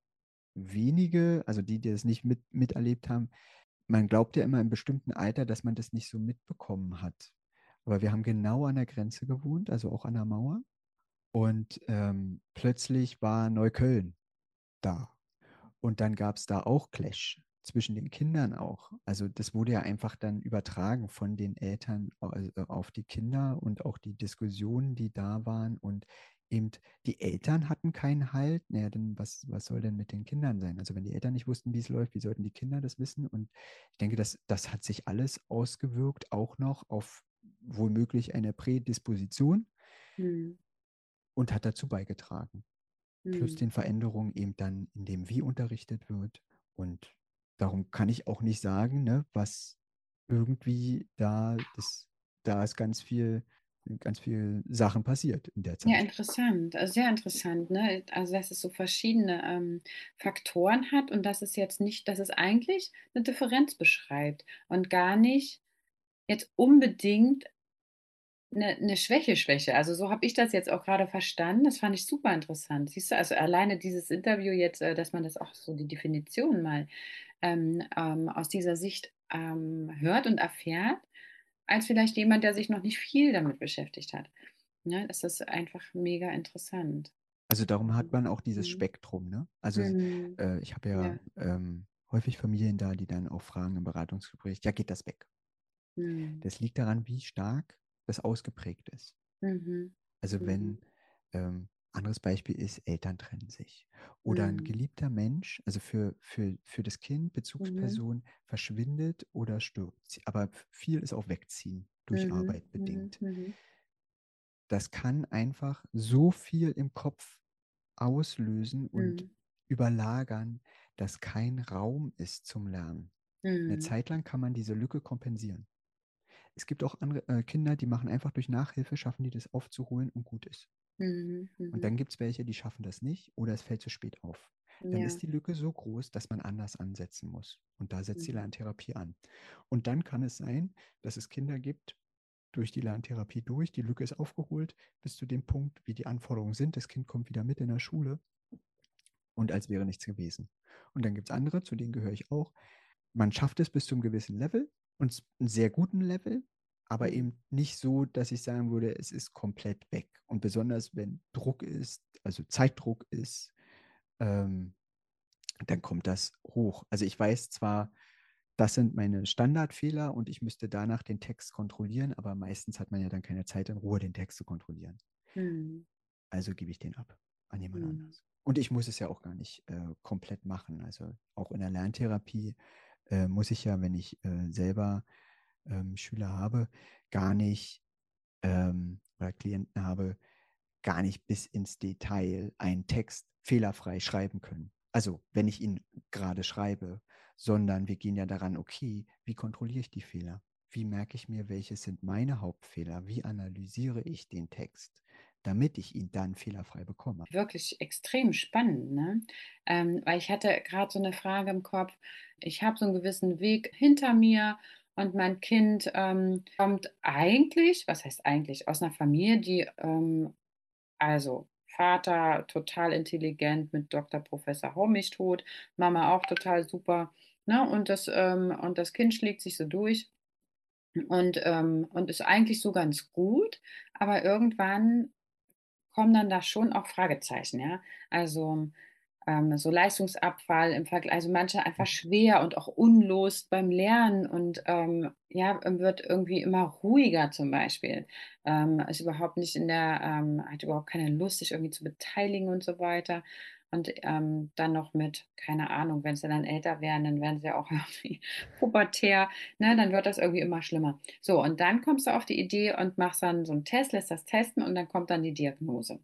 wenige, also die, die das nicht mit, miterlebt haben, man glaubt ja immer im bestimmten Alter, dass man das nicht so mitbekommen hat. Aber wir haben genau an der Grenze gewohnt, also auch an der Mauer. Und ähm, plötzlich war Neukölln da. Und dann gab es da auch Clash zwischen den Kindern auch. Also das wurde ja einfach dann übertragen von den Eltern äh, auf die Kinder und auch die Diskussionen, die da waren. Und eben die Eltern hatten keinen Halt. Naja, dann was, was soll denn mit den Kindern sein? Also wenn die Eltern nicht wussten, wie es läuft, wie sollten die Kinder das wissen? Und ich denke, das, das hat sich alles ausgewirkt, auch noch auf womöglich eine Prädisposition Mhm. und hat dazu beigetragen. Plus Mhm. den Veränderungen eben dann in dem, wie unterrichtet wird. Und darum kann ich auch nicht sagen, ne, was irgendwie da, das, da ist ganz viel, ganz viel Sachen passiert in der Ja, Zeit. interessant. Also sehr interessant, ne? Also, dass es so verschiedene, ähm, Faktoren hat und dass es jetzt nicht dass es eigentlich eine Differenz beschreibt und gar nicht jetzt unbedingt eine 'ne Schwäche-Schwäche. Also, so habe ich das jetzt auch gerade verstanden. Das fand ich super interessant. Siehst du, also alleine dieses Interview jetzt, äh, dass man das auch so die Definition mal, ähm, ähm, aus dieser Sicht, ähm, hört und erfährt, als vielleicht jemand, der sich noch nicht viel damit beschäftigt hat. Ne, das ist einfach mega interessant. Also darum hat man auch dieses Mhm. Spektrum, ne? Also Mhm. äh, ich habe Ja. ja ähm, häufig Familien da, die dann auch fragen im Beratungsgespräch, ja, geht das weg? Mhm. Das liegt daran, wie stark das ausgeprägt ist. Mhm. Also Mhm. wenn, ähm, anderes Beispiel ist, Eltern trennen sich. Oder ein Mhm. geliebter Mensch, also für, für, für das Kind, Mhm. Bezugsperson, verschwindet oder stirbt. Aber viel ist auch Wegziehen durch Mhm. Arbeit Mhm. bedingt. Mhm. Das kann einfach so viel im Kopf auslösen und Mhm. überlagern, dass kein Raum ist zum Lernen. Eine Mhm. Zeit lang kann man diese Lücke kompensieren. Es gibt auch andere äh, Kinder, die machen einfach durch Nachhilfe, schaffen die das aufzuholen und gut ist. Mhm. Und Mhm. dann gibt es welche, die schaffen das nicht oder es fällt zu spät auf. Dann Ja. ist die Lücke so groß, dass man anders ansetzen muss. Und da setzt die Mhm. Lerntherapie an. Und dann kann es sein, dass es Kinder gibt, durch die Lerntherapie durch, die Lücke ist aufgeholt, bis zu dem Punkt, wie die Anforderungen sind. Das Kind kommt wieder mit in der Schule und als wäre nichts gewesen. Und dann gibt es andere, zu denen gehöre ich auch. Man schafft es bis zu einem gewissen Level und einen sehr guten Level, aber Mhm. eben nicht so, dass ich sagen würde, es ist komplett weg. Und besonders wenn Druck ist, also Zeitdruck ist, ähm, dann kommt das hoch. Also ich weiß zwar, das sind meine Standardfehler und ich müsste danach den Text kontrollieren, aber meistens hat man ja dann keine Zeit in Ruhe, den Text zu kontrollieren. Mhm. Also gebe ich den ab an jemand Mhm. anders. Und ich muss es ja auch gar nicht äh, komplett machen. Also auch in der Lerntherapie äh, muss ich ja, wenn ich äh, selber ähm, Schüler habe, gar nicht ähm, oder Klienten habe, gar nicht bis ins Detail einen Text fehlerfrei schreiben können. Also wenn ich ihn gerade schreibe, sondern wir gehen ja daran, okay, wie kontrolliere ich die Fehler? Wie merke ich mir, welche sind meine Hauptfehler? Wie analysiere ich den Text, damit ich ihn dann fehlerfrei bekomme? Wirklich extrem spannend, ne? Ähm, weil ich hatte gerade so eine Frage im Kopf. Ich habe so einen gewissen Weg hinter mir und mein Kind, ähm, kommt eigentlich was heißt eigentlich, aus einer Familie, die, ähm, also Vater total intelligent mit Dr. Professor Hau mich tot, Mama auch total super. Ne? Und, das, ähm, und das Kind schlägt sich so durch und, ähm, und ist eigentlich so ganz gut, aber irgendwann kommen dann da schon auch Fragezeichen, ja. Also ähm, so Leistungsabfall im Vergleich, also manche einfach schwer und auch unlos beim Lernen und ähm, ja, wird irgendwie immer ruhiger zum Beispiel. Ähm, ist überhaupt nicht in der, ähm, hat überhaupt keine Lust, sich irgendwie zu beteiligen und so weiter. Und ähm, dann noch mit, keine Ahnung, wenn sie dann älter werden, dann werden sie auch [laughs] irgendwie pubertär, ne, dann wird das irgendwie immer schlimmer. So, und dann kommst du auf die Idee und machst dann so einen Test, lässt das testen und dann kommt dann die Diagnose.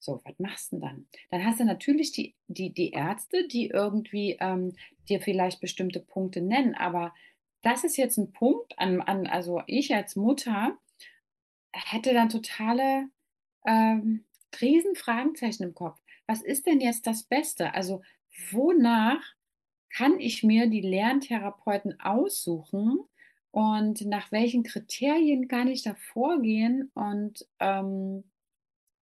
So, was machst du denn dann? Dann hast du natürlich die, die, die Ärzte, die irgendwie ähm, dir vielleicht bestimmte Punkte nennen, aber das ist jetzt ein Punkt, an, an also ich als Mutter hätte dann totale ähm, riesen Fragezeichen im Kopf. Was ist denn jetzt das Beste? Also wonach kann ich mir die Lerntherapeuten aussuchen und nach welchen Kriterien kann ich da vorgehen und ähm,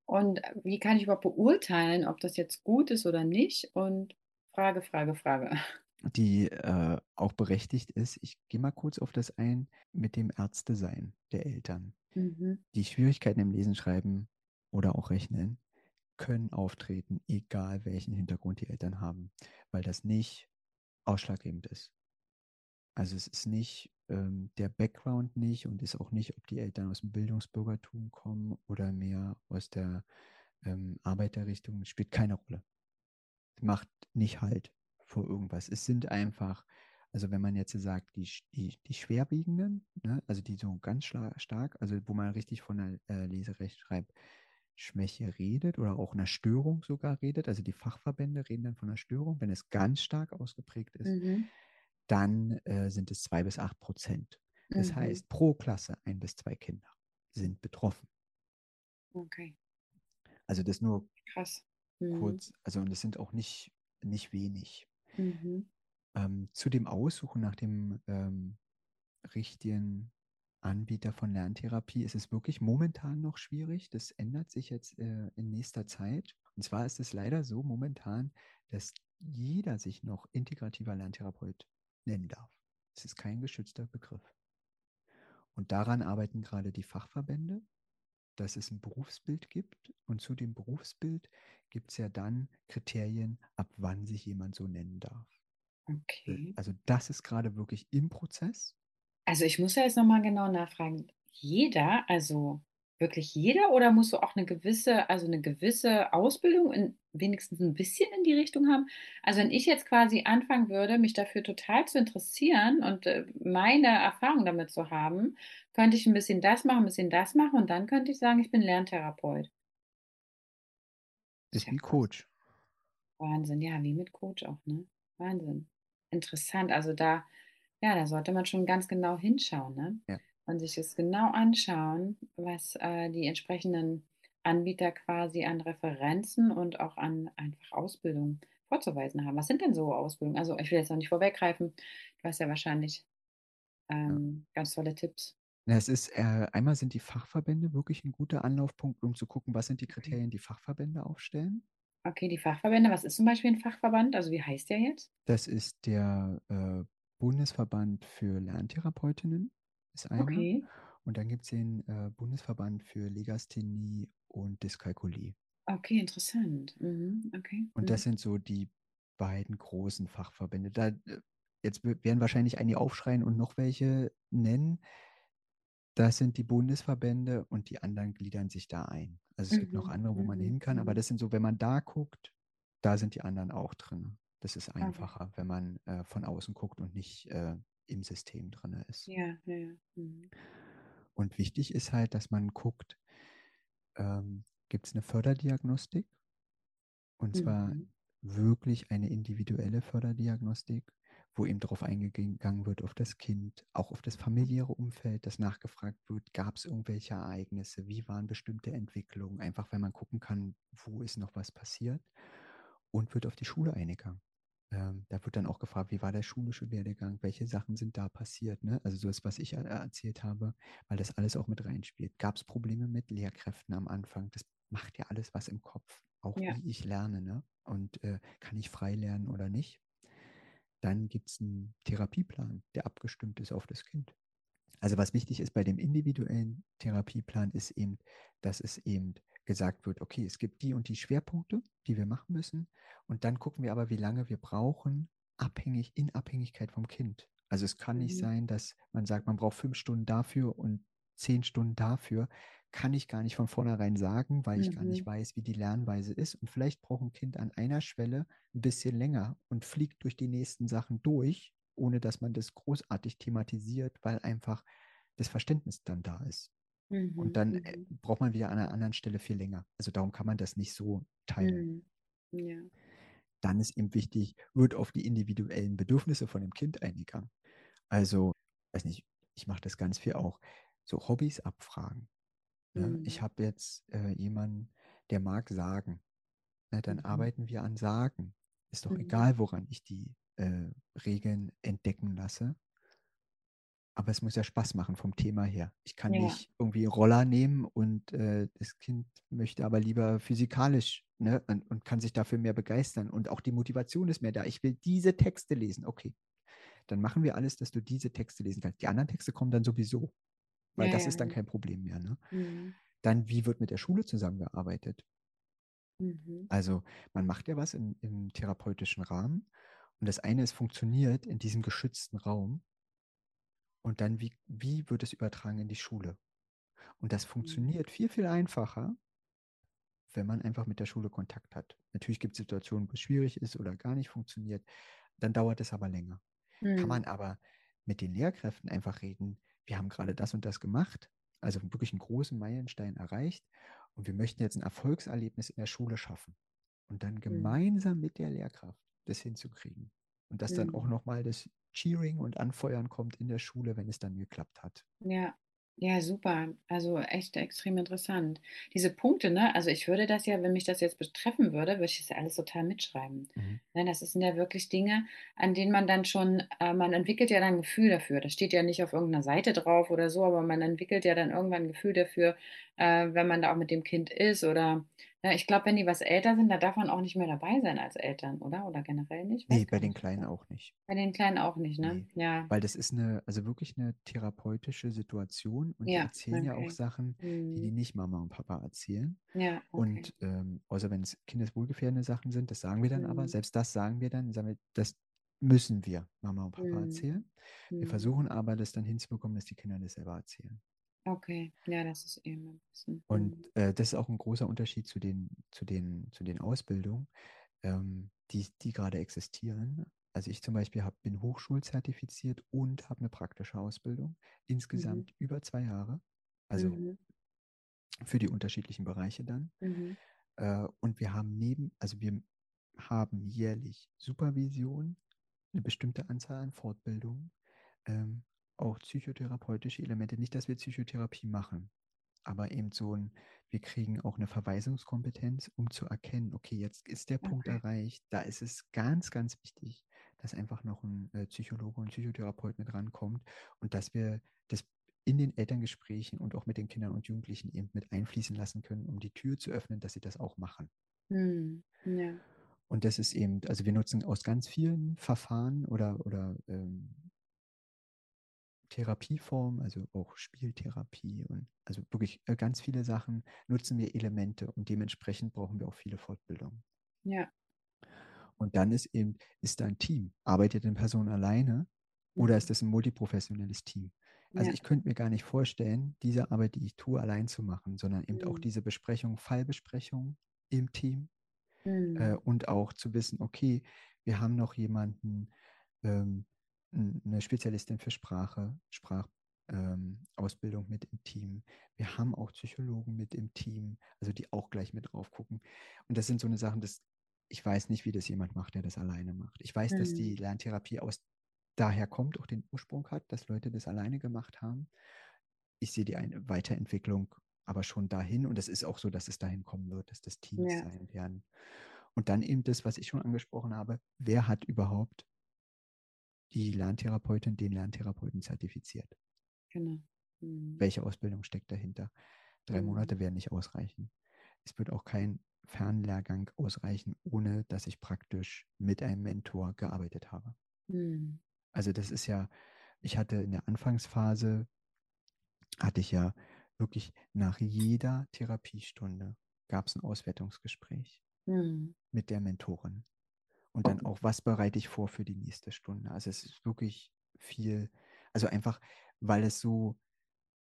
und wie kann ich überhaupt beurteilen, ob das jetzt gut ist oder nicht? Und Frage, Frage, Frage. Die äh, auch berechtigt ist. Ich gehe mal kurz auf das ein mit dem Ärztesein der Eltern. Mhm. Die Schwierigkeiten im Lesen, Schreiben oder auch Rechnen können auftreten, egal welchen Hintergrund die Eltern haben, weil das nicht ausschlaggebend ist. Also es ist nicht ähm, der Background nicht und ist auch nicht, ob die Eltern aus dem Bildungsbürgertum kommen oder mehr aus der ähm, Arbeiterrichtung, spielt keine Rolle. Macht nicht halt vor irgendwas. Es sind einfach, also wenn man jetzt sagt, die, die, die schwerwiegenden, ne, also die so ganz stark, also wo man richtig von einer äh, Leserechtschreibschwäche redet oder auch einer Störung sogar redet, also die Fachverbände reden dann von einer Störung, wenn es ganz stark ausgeprägt ist. Mhm dann äh, sind es zwei bis acht Prozent. Das mhm. heißt, pro Klasse ein bis zwei Kinder sind betroffen. Okay. Also das nur Krass. Mhm. kurz, also und das sind auch nicht, nicht wenig. Mhm. Ähm, zu dem Aussuchen nach dem ähm, richtigen Anbieter von Lerntherapie ist es wirklich momentan noch schwierig. Das ändert sich jetzt äh, in nächster Zeit. Und zwar ist es leider so momentan, dass jeder sich noch integrativer Lerntherapeut nennen darf. Es ist kein geschützter Begriff. Und daran arbeiten gerade die Fachverbände, dass es ein Berufsbild gibt. Und zu dem Berufsbild gibt es ja dann Kriterien, ab wann sich jemand so nennen darf. Okay. Also das ist gerade wirklich im Prozess. Also ich muss ja jetzt nochmal genau nachfragen. Jeder, also wirklich jeder oder musst du auch eine gewisse, also eine gewisse Ausbildung in, wenigstens ein bisschen in die Richtung haben? Also wenn ich jetzt quasi anfangen würde, mich dafür total zu interessieren und äh, meine Erfahrung damit zu haben, könnte ich ein bisschen das machen, ein bisschen das machen und dann könnte ich sagen, ich bin Lerntherapeut. Ist wie Coach. Wahnsinn, ja, wie mit Coach auch, ne? Wahnsinn. Interessant. Also da, ja, da sollte man schon ganz genau hinschauen, ne? Ja und sich das genau anschauen, was äh, die entsprechenden Anbieter quasi an Referenzen und auch an einfach Ausbildung vorzuweisen haben. Was sind denn so Ausbildungen? Also ich will jetzt noch nicht vorweggreifen. Du hast ja wahrscheinlich ähm, ja. ganz tolle Tipps. Ja, es ist, äh, einmal sind die Fachverbände wirklich ein guter Anlaufpunkt, um zu gucken, was sind die Kriterien, die Fachverbände aufstellen. Okay, die Fachverbände. Was ist zum Beispiel ein Fachverband? Also wie heißt der jetzt? Das ist der äh, Bundesverband für Lerntherapeutinnen ist einer. Okay. Und dann gibt es den äh, Bundesverband für Legasthenie und Dyskalkulie. Okay, interessant. Mhm. Okay. Und das mhm. sind so die beiden großen Fachverbände. Da, äh, jetzt werden wahrscheinlich einige aufschreien und noch welche nennen. Das sind die Bundesverbände und die anderen gliedern sich da ein. Also es mhm. gibt noch mhm, andere, wo man mhm. hin kann, aber das sind so, wenn man da guckt, da sind die anderen auch drin. Das ist einfacher, okay. wenn man äh, von außen guckt und nicht äh, im System drin ist. Ja, ja, ja. Mhm. Und wichtig ist halt, dass man guckt, ähm, gibt es eine Förderdiagnostik? Und zwar mhm. wirklich eine individuelle Förderdiagnostik, wo eben darauf eingegangen wird, auf das Kind, auch auf das familiäre Umfeld, dass nachgefragt wird, gab es irgendwelche Ereignisse, wie waren bestimmte Entwicklungen, einfach weil man gucken kann, wo ist noch was passiert und wird auf die Schule eingegangen ähm, da wird dann auch gefragt, wie war der schulische Werdegang, welche Sachen sind da passiert, ne? Also so das, was ich erzählt habe, weil das alles auch mit reinspielt. Gab es Probleme mit Lehrkräften am Anfang? Das macht ja alles was im Kopf, auch Ja. wie ich lerne, ne? Und äh, kann ich frei lernen oder nicht? Dann gibt es einen Therapieplan, der abgestimmt ist auf das Kind. Also was wichtig ist bei dem individuellen Therapieplan ist eben, dass es eben gesagt wird, okay, es gibt die und die Schwerpunkte, die wir machen müssen. Und dann gucken wir aber, wie lange wir brauchen, abhängig, in Abhängigkeit vom Kind. Also es kann nicht Mhm. sein, dass man sagt, man braucht fünf Stunden dafür und zehn Stunden dafür. Kann ich gar nicht von vornherein sagen, weil ich gar nicht Mhm. weiß, wie die Lernweise ist. Und vielleicht braucht ein Kind an einer Schwelle ein bisschen länger und fliegt durch die nächsten Sachen durch, ohne dass man das großartig thematisiert, weil einfach das Verständnis dann da ist. Mhm. Und dann äh, Mhm. braucht man wieder an einer anderen Stelle viel länger. Also darum kann man das nicht so teilen. Mhm. Ja. Dann ist eben wichtig, wird auf die individuellen Bedürfnisse von dem Kind eingegangen. Also, weiß nicht, ich mache das ganz viel auch. So Hobbys abfragen. Ne? Ich Mhm. habe jetzt äh, jemanden, der mag sagen. Ne? Dann Mhm. arbeiten wir an Sagen. Ist doch Mhm. egal, woran ich die äh, Regeln entdecken lasse. Aber es muss ja Spaß machen vom Thema her. Ich kann Ja. nicht irgendwie Roller nehmen und äh, das Kind möchte aber lieber physikalisch ne, und, und kann sich dafür mehr begeistern. Und auch die Motivation ist mehr da. Ich will diese Texte lesen. Okay, dann machen wir alles, dass du diese Texte lesen kannst. Die anderen Texte kommen dann sowieso, weil Ja, das ja, ist dann kein Problem mehr. Ne? Mhm. Dann, wie wird mit der Schule zusammengearbeitet? Mhm. Also man macht ja was im, im therapeutischen Rahmen und das eine ist funktioniert in diesem geschützten Raum und dann, wie, wie wird es übertragen in die Schule? Und das Mhm. funktioniert viel, viel einfacher, wenn man einfach mit der Schule Kontakt hat. Natürlich gibt es Situationen, wo es schwierig ist oder gar nicht funktioniert. Dann dauert es aber länger. Kann man Mhm. aber mit den Lehrkräften einfach reden, wir haben gerade das und das gemacht, also wirklich einen großen Meilenstein erreicht und wir möchten jetzt ein Erfolgserlebnis in der Schule schaffen. Und dann Mhm. gemeinsam mit der Lehrkraft das hinzukriegen. Und dass dann auch Mhm. nochmal das Cheering und Anfeuern kommt in der Schule, wenn es dann geklappt hat. Ja. Ja, super. Also echt extrem interessant. Diese Punkte, ne? Also ich würde das ja, wenn mich das jetzt betreffen würde, würde ich das ja alles total mitschreiben. Mhm. Ne, das sind ja wirklich Dinge, an denen man dann schon, äh, man entwickelt ja dann ein Gefühl dafür. Das steht ja nicht auf irgendeiner Seite drauf oder so, aber man entwickelt ja dann irgendwann ein Gefühl dafür, äh, wenn man da auch mit dem Kind ist oder ja, ich glaube, wenn die was älter sind, da darf man auch nicht mehr dabei sein als Eltern, oder? Oder generell nicht? Nee, bei gar den nicht. Kleinen auch nicht. Bei den Kleinen auch nicht, ne? Nee, Ja. weil das ist eine, also wirklich eine therapeutische Situation und die Ja, erzählen ja auch okay. Sachen, die die Mhm. nicht Mama und Papa erzählen. Ja, okay. Und ähm, außer wenn es kindeswohlgefährdende Sachen sind, das sagen wir dann aber, Mhm. selbst das sagen wir dann, sagen wir, das müssen wir Mama und Papa Mhm. erzählen. Wir Mhm. versuchen aber, das dann hinzubekommen, dass die Kinder das selber erzählen. Okay. Ja, das ist eben ein bisschen. Und Mhm. äh, das ist auch ein großer Unterschied zu den, zu den, zu den Ausbildungen, ähm, die, die gerade existieren. Also ich zum Beispiel hab, bin hochschulzertifiziert und habe eine praktische Ausbildung. Mhm. Insgesamt über zwei Jahre. Also Mhm. für die unterschiedlichen Bereiche dann. Mhm. Äh, und wir haben neben, also wir haben jährlich Supervision, eine bestimmte Anzahl an Fortbildungen, ähm, auch psychotherapeutische Elemente. Nicht, dass wir Psychotherapie machen, aber eben so ein, wir kriegen auch eine Verweisungskompetenz, um zu erkennen, okay, jetzt ist der Punkt Okay. erreicht. Da ist es ganz, ganz wichtig, dass einfach noch ein äh, Psychologe und Psychotherapeut mit rankommt und dass wir das in den Elterngesprächen und auch mit den Kindern und Jugendlichen eben mit einfließen lassen können, um die Tür zu öffnen, dass sie das auch machen. Mhm. Ja. Und das ist eben, also wir nutzen aus ganz vielen Verfahren oder, oder ähm, Therapieformen, also auch Spieltherapie und also wirklich äh, ganz viele Sachen nutzen wir Elemente und dementsprechend brauchen wir auch viele Fortbildungen. Ja. Und dann ist eben, ist da ein Team. Arbeitet eine Person alleine oder Mhm. ist das ein multiprofessionelles Team? Also Ja. ich könnte mir gar nicht vorstellen, diese Arbeit, die ich tue, allein zu machen, sondern eben auch Mhm. diese Besprechung, Fallbesprechung im Team äh, Mhm. und auch zu wissen, okay, wir haben noch jemanden, ähm, eine Spezialistin für Sprache, Sprachausbildung ähm, mit im Team. Wir haben auch Psychologen mit im Team, also die auch gleich mit drauf gucken. Und das sind so eine Sachen, das, ich weiß nicht, wie das jemand macht, der das alleine macht. Ich weiß, dass die Mhm. Lerntherapie aus daher kommt, auch den Ursprung hat, dass Leute das alleine gemacht haben. Ich sehe die eine Weiterentwicklung aber schon dahin und es ist auch so, dass es dahin kommen wird, dass das Teams Ja. sein werden. Und dann eben das, was ich schon angesprochen habe, wer hat überhaupt die Lerntherapeutin, den Lerntherapeuten zertifiziert? Genau. Mhm. Welche Ausbildung steckt dahinter? Drei Mhm. Monate werden nicht ausreichen. es wird auch kein Fernlehrgang ausreichen, ohne dass ich praktisch mit einem Mentor gearbeitet habe. Mhm. Also das ist ja, ich hatte in der Anfangsphase, hatte ich ja wirklich nach jeder Therapiestunde gab es ein Auswertungsgespräch Mhm. mit der Mentorin. Und dann auch, was bereite ich vor für die nächste Stunde? Also es ist wirklich viel, also einfach, weil es so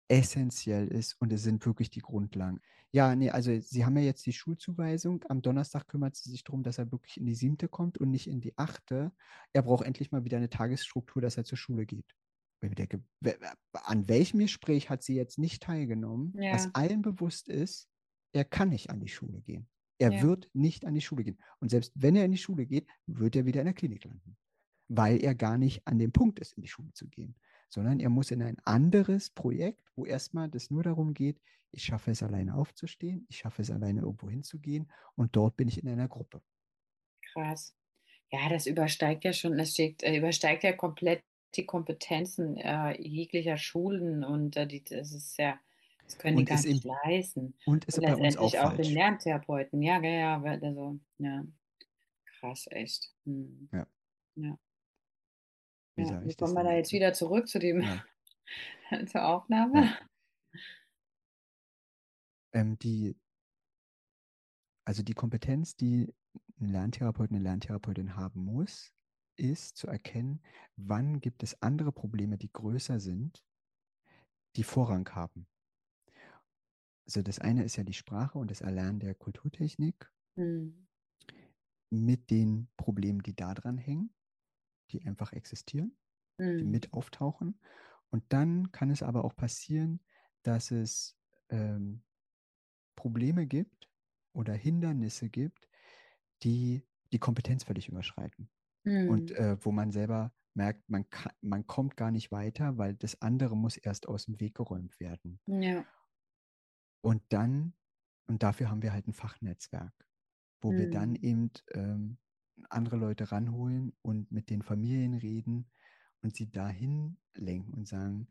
essentiell ist und es sind wirklich die Grundlagen. Ja, nee, also Sie haben ja jetzt die Schulzuweisung. Am Donnerstag kümmert sie sich darum, dass er wirklich in die siebte kommt und nicht in die achte. Er braucht endlich mal wieder eine Tagesstruktur, dass er zur Schule geht. Ich denke, an welchem Gespräch hat sie jetzt nicht teilgenommen, Ja. was allen bewusst ist, er kann nicht an die Schule gehen. Er Ja. wird nicht an die Schule gehen. Und selbst wenn er in die Schule geht, wird er wieder in der Klinik landen. Weil er gar nicht an dem Punkt ist, in die Schule zu gehen. Sondern er muss in ein anderes Projekt, wo erstmal das nur darum geht, ich schaffe es alleine aufzustehen, ich schaffe es alleine irgendwo hinzugehen und dort bin ich in einer Gruppe. Krass. Ja, das übersteigt ja schon, das steigt, äh, übersteigt ja komplett die Kompetenzen äh, jeglicher Schulen und äh, die, das ist ja, das können die gar nicht leisten. Und ist Und uns auch letztendlich auch, den. Lerntherapeuten. Ja, ja, ja, also, ja. Krass, echt. Hm. Ja. Ja. Wie ja. Wie kommen wir da jetzt wieder zurück zu dem, Ja. [laughs] zur Aufnahme? Ja. Ähm, die, also die Kompetenz, die ein Lerntherapeut, eine Lerntherapeutin haben muss, ist zu erkennen, wann gibt es andere Probleme, die größer sind, die Vorrang haben. Also das eine ist ja die Sprache und das Erlernen der Kulturtechnik Hm. mit den Problemen, die da dran hängen, die einfach existieren, die Hm. mit auftauchen. Und dann kann es aber auch passieren, dass es ähm, Probleme gibt oder Hindernisse gibt, die die Kompetenz völlig überschreiten. Und Hm. äh, wo man selber merkt, man, kann, man kommt gar nicht weiter, weil das andere muss erst aus dem Weg geräumt werden. Ja. Und dann, und dafür haben wir halt ein Fachnetzwerk, wo wir dann Hm. eben ähm, andere Leute ranholen und mit den Familien reden und sie dahin lenken und sagen,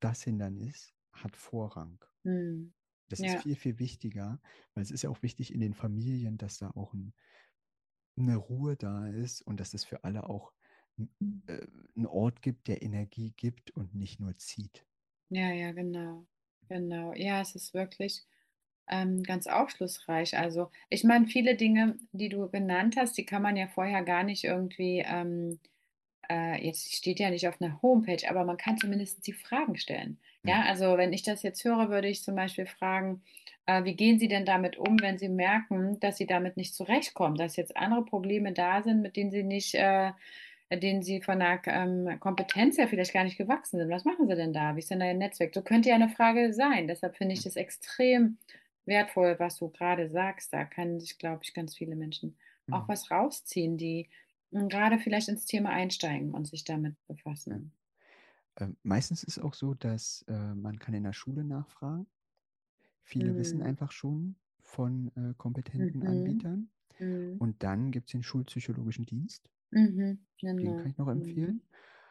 das Hindernis hat Vorrang. Hm. Das Ja. ist viel, viel wichtiger, weil es ist ja auch wichtig in den Familien, dass da auch ein, eine Ruhe da ist und dass es für alle auch ein, äh, einen Ort gibt, der Energie gibt und nicht nur zieht. Ja, ja, genau. Genau. Ja, es ist wirklich ähm, ganz aufschlussreich. Also, ich meine, viele Dinge, die du genannt hast, die kann man ja vorher gar nicht irgendwie, ähm, äh, jetzt steht ja nicht auf einer Homepage, aber man kann zumindest die Fragen stellen. Ja, Ja. also wenn ich das jetzt höre, würde ich zum Beispiel fragen, äh, wie gehen Sie denn damit um, wenn Sie merken, dass Sie damit nicht zurechtkommen, dass jetzt andere Probleme da sind, mit denen Sie nicht, äh, denen Sie von der ähm, Kompetenz her vielleicht gar nicht gewachsen sind. Was machen Sie denn da? Wie ist denn da Ihr Netzwerk? So könnte ja eine Frage sein. Deshalb finde ich das extrem wertvoll, was du gerade sagst. Da können sich, glaube ich, ganz viele Menschen auch Mhm. was rausziehen, die mm, gerade vielleicht ins Thema einsteigen und sich damit befassen. Ähm, meistens ist auch so, dass äh, man kann in der Schule nachfragen. Viele wissen Mhm. einfach schon von äh, kompetenten Mhm. Anbietern. Mhm. Und dann gibt es den schulpsychologischen Dienst. Mhm. Den Genau. kann ich noch Mhm. empfehlen.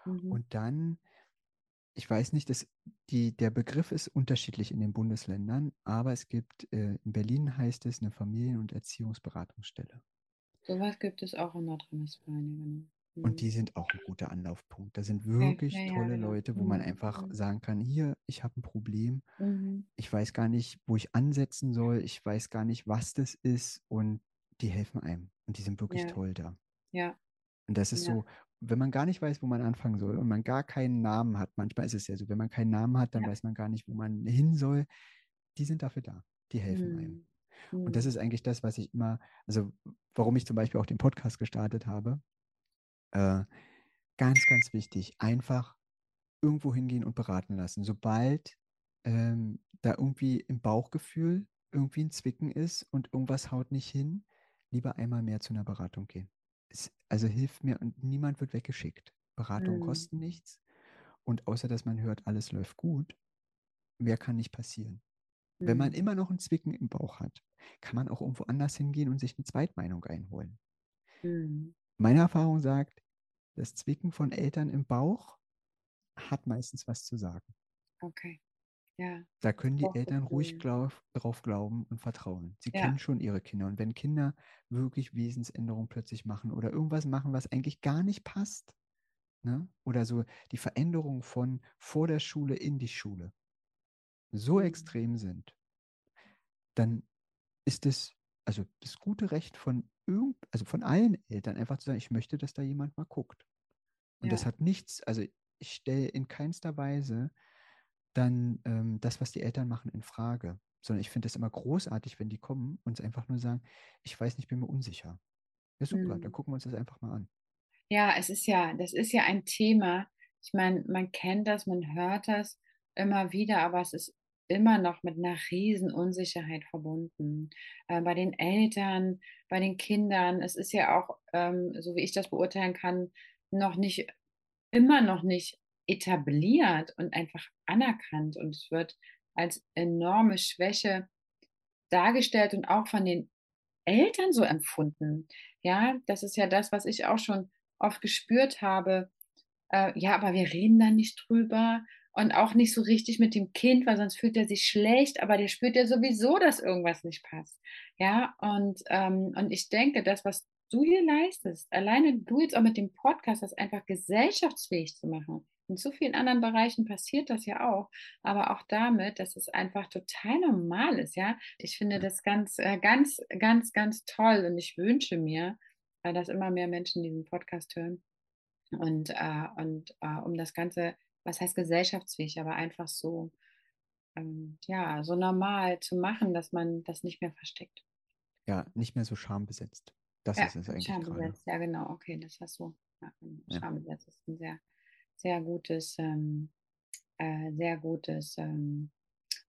Mhm. Und dann, ich weiß nicht, das, die, der Begriff ist unterschiedlich in den Bundesländern, aber es gibt, äh, in Berlin heißt es eine Familien- und Erziehungsberatungsstelle. Sowas gibt es auch in Nordrhein-Westfalen, ja, genau. Und die Mhm. sind auch ein guter Anlaufpunkt. Da sind wirklich Ja, ja, tolle genau. Leute, wo man Mhm. einfach Mhm. sagen kann, hier, ich habe ein Problem. Mhm. Ich weiß gar nicht, wo ich ansetzen soll. Ich weiß gar nicht, was das ist. Und die helfen einem. Und die sind wirklich Ja. toll da. Ja. Und das ist Ja. so, wenn man gar nicht weiß, wo man anfangen soll und man gar keinen Namen hat, manchmal ist es ja so, wenn man keinen Namen hat, dann Ja. weiß man gar nicht, wo man hin soll. Die sind dafür da. Die helfen einem. Mhm. Und das Mhm. ist eigentlich das, was ich immer, also warum ich zum Beispiel auch den Podcast gestartet habe. Äh, ganz, ganz wichtig, einfach irgendwo hingehen und beraten lassen. Sobald ähm, da irgendwie im Bauchgefühl irgendwie ein Zwicken ist und irgendwas haut nicht hin, lieber einmal mehr zu einer Beratung gehen. Es, also hilft mir und niemand wird weggeschickt. Beratungen Mhm. kosten nichts. Und außer dass man hört, alles läuft gut, mehr kann nicht passieren. Wenn man Mhm. immer noch ein Zwicken im Bauch hat, kann man auch irgendwo anders hingehen und sich eine Zweitmeinung einholen. Mhm. Meine Erfahrung sagt, das Zwicken von Eltern im Bauch hat meistens was zu sagen. Okay. Ja. Da können die Eltern ruhig glaub, drauf glauben und vertrauen. Sie Ja. kennen schon ihre Kinder. Und wenn Kinder wirklich Wesensänderungen plötzlich machen oder irgendwas machen, was eigentlich gar nicht passt, ne? oder so die Veränderung von vor der Schule in die Schule so Mhm. extrem sind, dann ist es also das gute Recht von irgend, also von allen Eltern einfach zu sagen, ich möchte, dass da jemand mal guckt. Und das Ja. hat nichts, also ich stelle in keinster Weise dann ähm, das, was die Eltern machen, in Frage, sondern ich finde es immer großartig, wenn die kommen und einfach nur sagen, ich weiß nicht, bin mir unsicher. Ja, super, dann Mhm. gucken wir uns das einfach mal an. Ja, es ist ja, das ist ja ein Thema. Ich meine, man kennt das, man hört das immer wieder, aber es ist immer noch mit einer riesen Unsicherheit verbunden. Äh, bei den Eltern, bei den Kindern. Es ist ja auch, ähm, so wie ich das beurteilen kann, noch nicht, immer noch nicht etabliert und einfach anerkannt. Und es wird als enorme Schwäche dargestellt und auch von den Eltern so empfunden. Ja, das ist ja das, was ich auch schon oft gespürt habe. Äh, ja, aber wir reden da nicht drüber und auch nicht so richtig mit dem Kind, weil sonst fühlt er sich schlecht, aber der spürt ja sowieso, dass irgendwas nicht passt. Ja, und, ähm, und ich denke, das, was du hier leistest, alleine du jetzt auch mit dem Podcast, das einfach gesellschaftsfähig zu machen. In so vielen anderen Bereichen passiert das ja auch, aber auch damit, dass es einfach total normal ist, ja. Ich finde das ganz, äh, ganz, ganz, ganz toll und ich wünsche mir, dass immer mehr Menschen diesen Podcast hören und, äh, und äh, um das Ganze, was heißt gesellschaftsfähig, aber einfach so, ähm, ja, so normal zu machen, dass man das nicht mehr versteckt. Ja, nicht mehr so schambesetzt. Das Ja, ist es eigentlich gerade. schambesetzt, ja genau, okay, das hast du. Ja, genau, Ja. schambesetzt ist ein sehr, sehr gutes, ähm, äh, sehr gutes, ähm,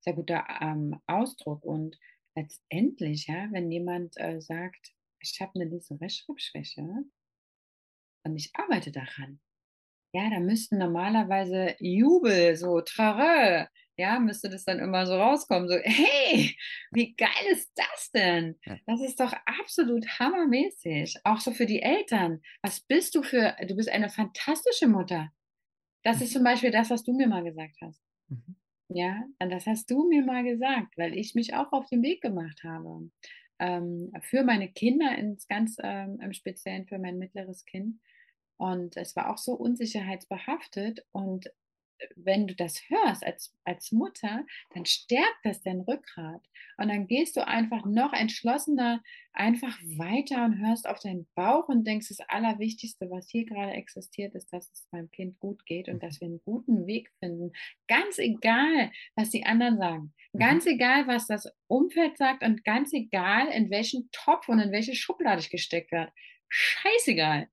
sehr guter ähm, Ausdruck. Und letztendlich, ja, wenn jemand äh, sagt, ich habe eine Leserechtschreibschwäche und ich arbeite daran, ja, da müssten normalerweise Jubel, so Trarö, ja, müsste das dann immer so rauskommen, so, hey, wie geil ist das denn? Das ist doch absolut hammermäßig. Auch so für die Eltern. Was bist du für, du bist eine fantastische Mutter. Das ist zum Beispiel das, was du mir mal gesagt hast. Mhm. Ja, und das hast du mir mal gesagt, weil ich mich auch auf den Weg gemacht habe. Ähm, für meine Kinder, ins ganz ähm, im Speziellen für mein mittleres Kind. Und es war auch so unsicherheitsbehaftet. Und wenn du das hörst als, als Mutter, dann stärkt das dein Rückgrat. Und dann gehst du einfach noch entschlossener einfach weiter und hörst auf deinen Bauch und denkst, das Allerwichtigste, was hier gerade existiert, ist, dass es meinem Kind gut geht und Mhm. dass wir einen guten Weg finden. Ganz egal, was die anderen sagen. Mhm. Ganz egal, was das Umfeld sagt und ganz egal, in welchen Topf und in welche Schublade ich gesteckt werde. Scheißegal.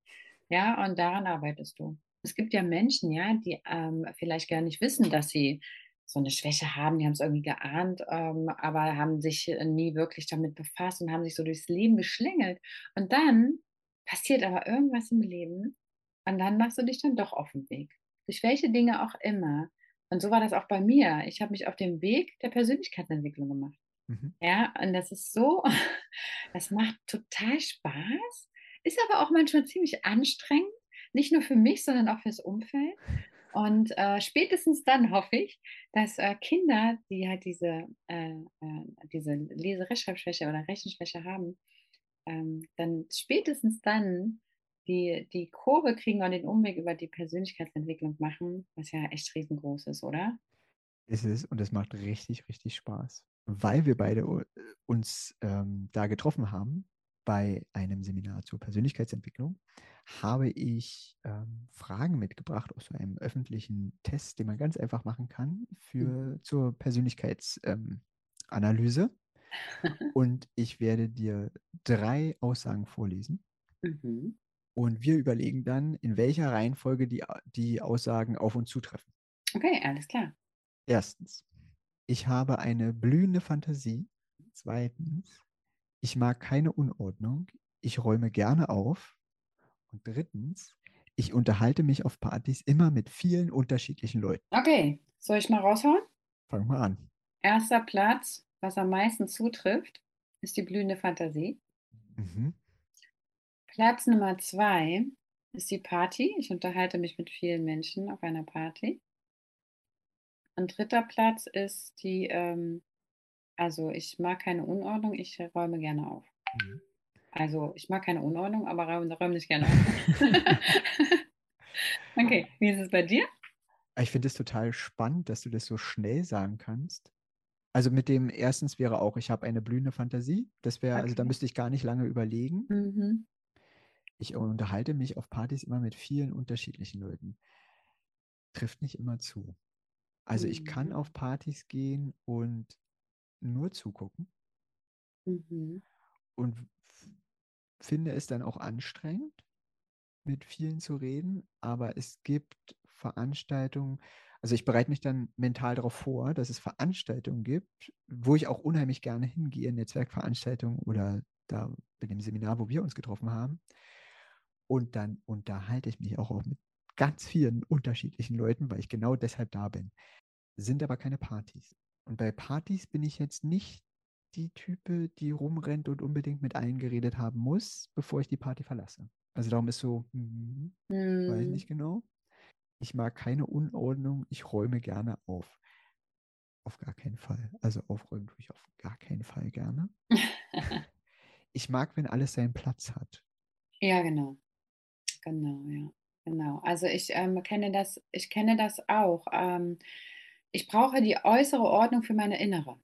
Ja, und daran arbeitest du. Es gibt ja Menschen, ja, die ähm, vielleicht gar nicht wissen, dass sie so eine Schwäche haben. Die haben es irgendwie geahnt, ähm, aber haben sich äh, nie wirklich damit befasst und haben sich so durchs Leben geschlängelt. Und dann passiert aber irgendwas im Leben und dann machst du dich dann doch auf den Weg. Durch welche Dinge auch immer. Und so war das auch bei mir. Ich habe mich auf den Weg der Persönlichkeitsentwicklung gemacht. Mhm. Ja, und das ist so, [laughs] das macht total Spaß, ist aber auch manchmal ziemlich anstrengend, nicht nur für mich, sondern auch fürs Umfeld. Und äh, spätestens dann hoffe ich, dass äh, Kinder, die halt diese, äh, äh, diese Lese-Rechtschreibschwäche oder Rechenschwäche haben, ähm, dann spätestens dann die, die Kurve kriegen und den Umweg über die Persönlichkeitsentwicklung machen, was ja echt riesengroß ist, oder? Ist es und es macht richtig, richtig Spaß. Weil wir beide u- uns ähm, da getroffen haben bei einem Seminar zur Persönlichkeitsentwicklung, habe ich ähm, Fragen mitgebracht aus so einem öffentlichen Test, den man ganz einfach machen kann für zur Persönlichkeitsanalyse. Ähm, [laughs] und ich werde dir drei Aussagen vorlesen. Mhm. Und wir überlegen dann, in welcher Reihenfolge die, die Aussagen auf uns zutreffen. Okay, alles klar. Erstens, ich habe eine blühende Fantasie. Zweitens, ich mag keine Unordnung. Ich räume gerne auf. Und drittens, ich unterhalte mich auf Partys immer mit vielen unterschiedlichen Leuten. Okay, soll ich mal raushauen? Fang mal an. Erster Platz, was am meisten zutrifft, ist die blühende Fantasie. Mhm. Platz Nummer zwei ist die Party. Ich unterhalte mich mit vielen Menschen auf einer Party. An dritter Platz ist die, ähm, also ich mag keine Unordnung, ich räume gerne auf. Mhm. Also ich mag keine Unordnung, aber räume, räume nicht gerne auf. [laughs] [laughs] okay, wie ist es bei dir? Ich finde es total spannend, dass du das so schnell sagen kannst. Also mit dem erstens wäre auch, ich habe eine blühende Fantasie. Das wäre, okay. also da müsste ich gar nicht lange überlegen. Mhm. Ich unterhalte mich auf Partys immer mit vielen unterschiedlichen Leuten. Trifft nicht immer zu. Also mhm. ich kann mhm. auf Partys gehen und nur zugucken. Mhm. Und finde es dann auch anstrengend, mit vielen zu reden. Aber es gibt Veranstaltungen, also ich bereite mich dann mental darauf vor, dass es Veranstaltungen gibt, wo ich auch unheimlich gerne hingehe, Netzwerkveranstaltungen oder da bei dem Seminar, wo wir uns getroffen haben. Und dann unterhalte ich mich auch, auch mit ganz vielen unterschiedlichen Leuten, weil ich genau deshalb da bin. Sind aber keine Partys. Und bei Partys bin ich jetzt nicht die Type, die rumrennt und unbedingt mit allen geredet haben muss, bevor ich die Party verlasse. Also darum ist so, hm, hm. weiß nicht genau. Ich mag keine Unordnung, ich räume gerne auf. Auf gar keinen Fall. Also aufräumen tue ich auf gar keinen Fall gerne. [laughs] ich mag, wenn alles seinen Platz hat. Ja, genau. Genau, ja. Genau. Also ich ähm, kenne das, ich kenne das auch. Ähm, ich brauche die äußere Ordnung für meine innere.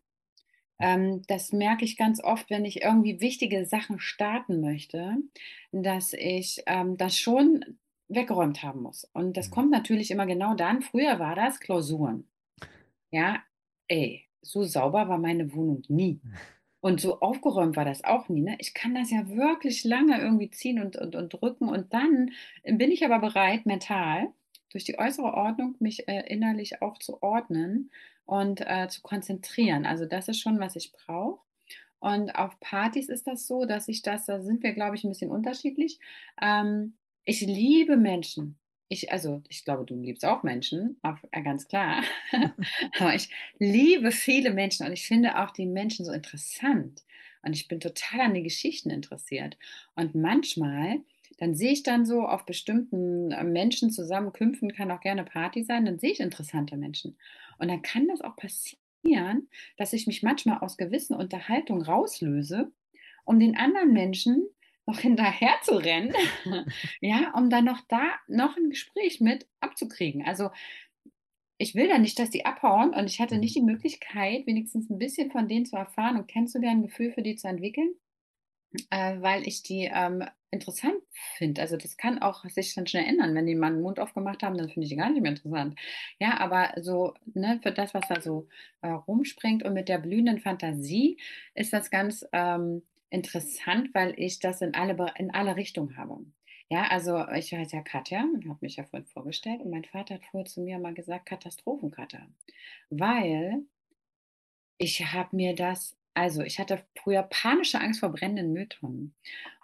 Ähm, das merke ich ganz oft, wenn ich irgendwie wichtige Sachen starten möchte, dass ich ähm, das schon weggeräumt haben muss. Und das mhm. kommt natürlich immer genau dann. Früher war das Klausuren. Ja, ey, so sauber war meine Wohnung nie. [laughs] Und so aufgeräumt war das auch nie. Ne? Ich kann das ja wirklich lange irgendwie ziehen und, und, und drücken. Und dann bin ich aber bereit, mental, durch die äußere Ordnung, mich äh, innerlich auch zu ordnen und äh, zu konzentrieren. Also das ist schon, was ich brauche. Und auf Partys ist das so, dass ich das, da sind wir, glaube ich, ein bisschen unterschiedlich. Ähm, ich liebe Menschen. Ich, also, ich glaube, du liebst auch Menschen, auf, äh, ganz klar. [laughs] Aber ich liebe viele Menschen und ich finde auch die Menschen so interessant. Und ich bin total an die Geschichten interessiert. Und manchmal, dann sehe ich dann so auf bestimmten äh, Menschen zusammenkümpfen, kann auch gerne Party sein, dann sehe ich interessante Menschen. Und dann kann das auch passieren, dass ich mich manchmal aus gewissen Unterhaltungen rauslöse, um den anderen Menschen noch [laughs] hinterher zu rennen, [laughs] ja, um dann noch da noch ein Gespräch mit abzukriegen. Also ich will da nicht, dass die abhauen und ich hatte nicht die Möglichkeit, wenigstens ein bisschen von denen zu erfahren und kennenzulernen, ein Gefühl für die zu entwickeln, äh, weil ich die ähm, interessant finde. Also das kann auch sich dann schnell ändern. Wenn die mal den Mund aufgemacht haben, dann finde ich die gar nicht mehr interessant. Ja, aber so, ne, für das, was da so äh, rumspringt und mit der blühenden Fantasie ist das ganz ähm, interessant, weil ich das in alle, in alle Richtungen habe. Ja, also ich heiße ja Katja, habe mich ja vorhin vorgestellt und mein Vater hat vorher zu mir mal gesagt, Katastrophenkatja, weil ich habe mir das, also ich hatte früher panische Angst vor brennenden Mülltonnen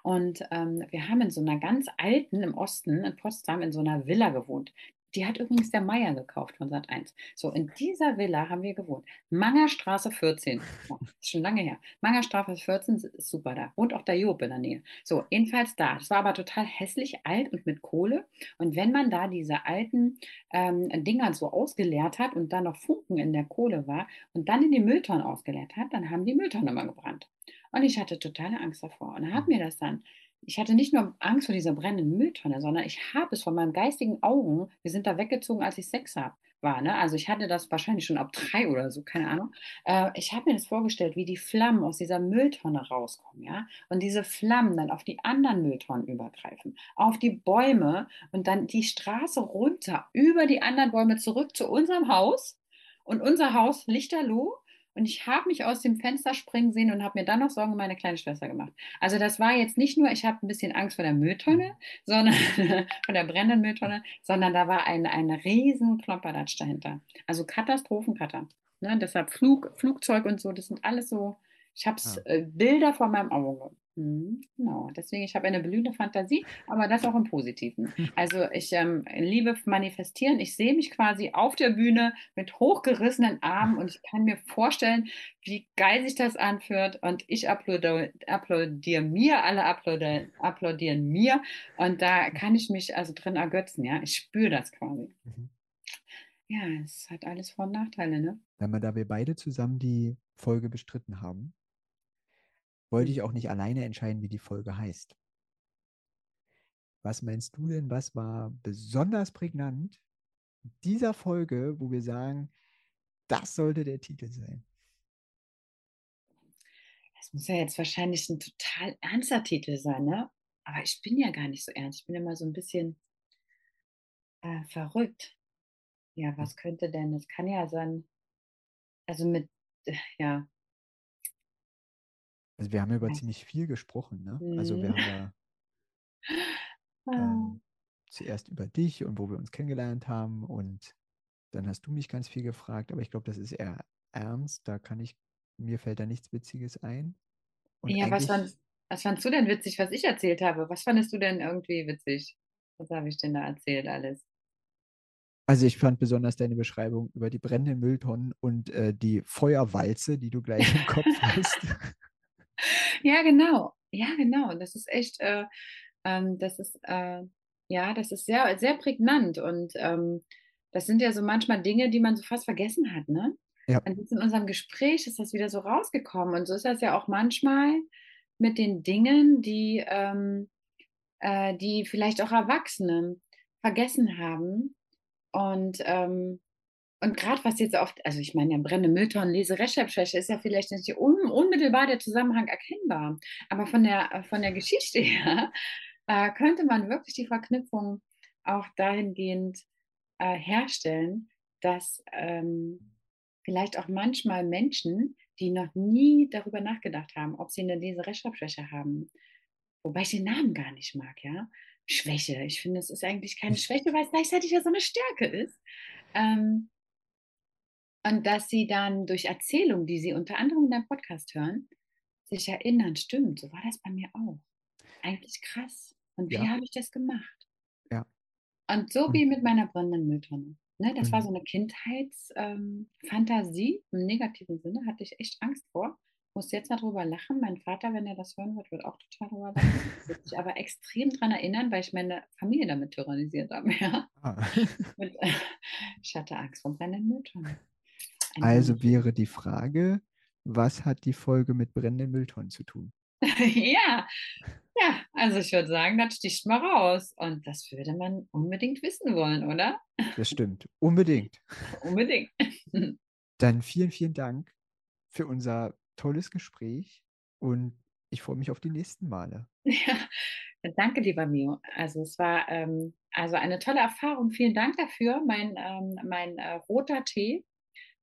und ähm, wir haben in so einer ganz alten, im Osten, in Potsdam, in so einer Villa gewohnt. Die hat übrigens der Meier gekauft von Sat 1. So, in dieser Villa haben wir gewohnt. Mangerstraße 14. Oh, ist schon lange her. Mangerstraße 14 ist super da. Wohnt auch der Job in der Nähe. So, jedenfalls da. Das war aber total hässlich, alt und mit Kohle. Und wenn man da diese alten ähm, Dinger so ausgeleert hat und dann noch Funken in der Kohle war und dann in die Mülltonnen ausgeleert hat, dann haben die Mülltonnen immer gebrannt. Und ich hatte totale Angst davor. Und dann hat mir das dann ich hatte nicht nur Angst vor dieser brennenden Mülltonne, sondern ich habe es von meinen geistigen Augen, wir sind da weggezogen, als ich Sex habe, war. Ne? Also ich hatte das wahrscheinlich schon ab [laughs] drei oder so, keine Ahnung. Äh, ich habe mir das vorgestellt, wie die Flammen aus dieser Mülltonne rauskommen, ja, und diese Flammen dann auf die anderen Mülltonnen übergreifen, auf die Bäume und dann die Straße runter, über die anderen Bäume zurück zu unserem Haus. Und unser Haus lichterloh und ich habe mich aus dem Fenster springen sehen und habe mir dann noch Sorgen um meine kleine Schwester gemacht. Also das war jetzt nicht nur, ich habe ein bisschen Angst vor der Mülltonne, sondern [laughs] von der brennenden Mülltonne, sondern da war ein, ein riesen Klopperdatsch dahinter. Also Katastrophenkatter. Ne? Deshalb Flug, Flugzeug und so, das sind alles so, ich habe ja. äh, Bilder vor meinem Auge. Mhm, genau, deswegen, ich habe eine blühende Fantasie, aber das auch im Positiven. [laughs] Also ich ähm, liebe manifestieren. Ich sehe mich quasi auf der Bühne mit hochgerissenen Armen und ich kann mir vorstellen, wie geil sich das anfühlt. Und ich applaudiere, applaudiere mir, alle applaudieren, applaudieren mir. Und da kann ich mich also drin ergötzen, ja. Ich spüre das quasi. Mhm. Ja, es hat alles Vor- und Nachteile, ne? Einmal, da wir beide zusammen die Folge bestritten haben, wollte ich Hm. auch nicht alleine entscheiden, wie die Folge heißt. Was meinst du denn, was war besonders prägnant dieser Folge, wo wir sagen, das sollte der Titel sein? Das muss ja jetzt wahrscheinlich ein total ernster Titel sein, ne? Aber ich bin ja gar nicht so ernst. Ich bin immer so ein bisschen, äh, verrückt. Ja, was könnte denn das kann ja sein also mit äh, ja, Also wir haben ja über weiß ziemlich viel gesprochen, ne? Also wir mhm. haben ja [laughs] Ah, ähm, zuerst über dich und wo wir uns kennengelernt haben und dann hast du mich ganz viel gefragt, aber ich glaube, das ist eher ernst. Da kann ich, mir fällt da nichts Witziges ein. Und ja, was fandest was fandst du denn witzig, was ich erzählt habe? Was fandest du denn irgendwie witzig? Was habe ich denn da erzählt alles? also ich fand besonders deine Beschreibung über die brennenden Mülltonnen und äh, die Feuerwalze, die du gleich im Kopf [laughs] hast. Ja, genau. Ja, genau. Das ist echt, äh, ähm, das ist, äh, ja, das ist sehr, sehr prägnant und ähm, das sind ja so manchmal Dinge, die man so fast vergessen hat, ne? Ja, Und jetzt in unserem Gespräch ist das wieder so rausgekommen und so ist das ja auch manchmal mit den Dingen, die, ähm, äh, die vielleicht auch Erwachsene vergessen haben und ähm, und gerade was jetzt oft, also ich meine, ja, brennende Mülltonnen, Leserechtschreibschwäche ist ja vielleicht nicht un unmittelbar der Zusammenhang erkennbar. Aber von der, von der Geschichte [laughs] her äh, könnte man wirklich die Verknüpfung auch dahingehend äh, herstellen, dass ähm, vielleicht auch manchmal Menschen, die noch nie darüber nachgedacht haben, ob sie eine Leserechtschreibschwäche haben, wobei ich den Namen gar nicht mag, ja. Schwäche. Ich finde, es ist eigentlich keine [laughs] Schwäche, weil es gleichzeitig ja so eine Stärke ist. Ähm, und dass sie dann durch Erzählungen, die sie unter anderem in deinem Podcast hören, sich erinnern, stimmt, so war das bei mir auch. Eigentlich krass. Und wie ja, habe ich das gemacht? ja. Und so Und, wie mit meiner brennenden Mülltonne. Ne, das war und so eine Kindheitsfantasie. Ähm. Im negativen Sinne hatte ich echt Angst vor. Muss jetzt darüber lachen. Mein Vater, wenn er das hören wird, wird auch total darüber lachen. Wird sich aber extrem daran erinnern, weil ich meine Familie damit tyrannisiert habe. [laughs] Ja? ah. Und, äh, ich hatte Angst vor brennenden Mülltonnen. Also wunderschönes wäre die Frage, was hat die Folge mit brennenden Mülltonnen zu tun? [laughs] Ja, ja, also ich würde sagen, das sticht mal raus. Und das würde man unbedingt wissen wollen, oder? Das stimmt, unbedingt. Unbedingt. [laughs] Dann vielen, vielen Dank für unser tolles Gespräch und ich freue mich auf die nächsten Male. Ja, danke, lieber Mio. Also es war ähm, also eine tolle Erfahrung. Vielen Dank dafür. Mein, ähm, mein äh, roter Tee,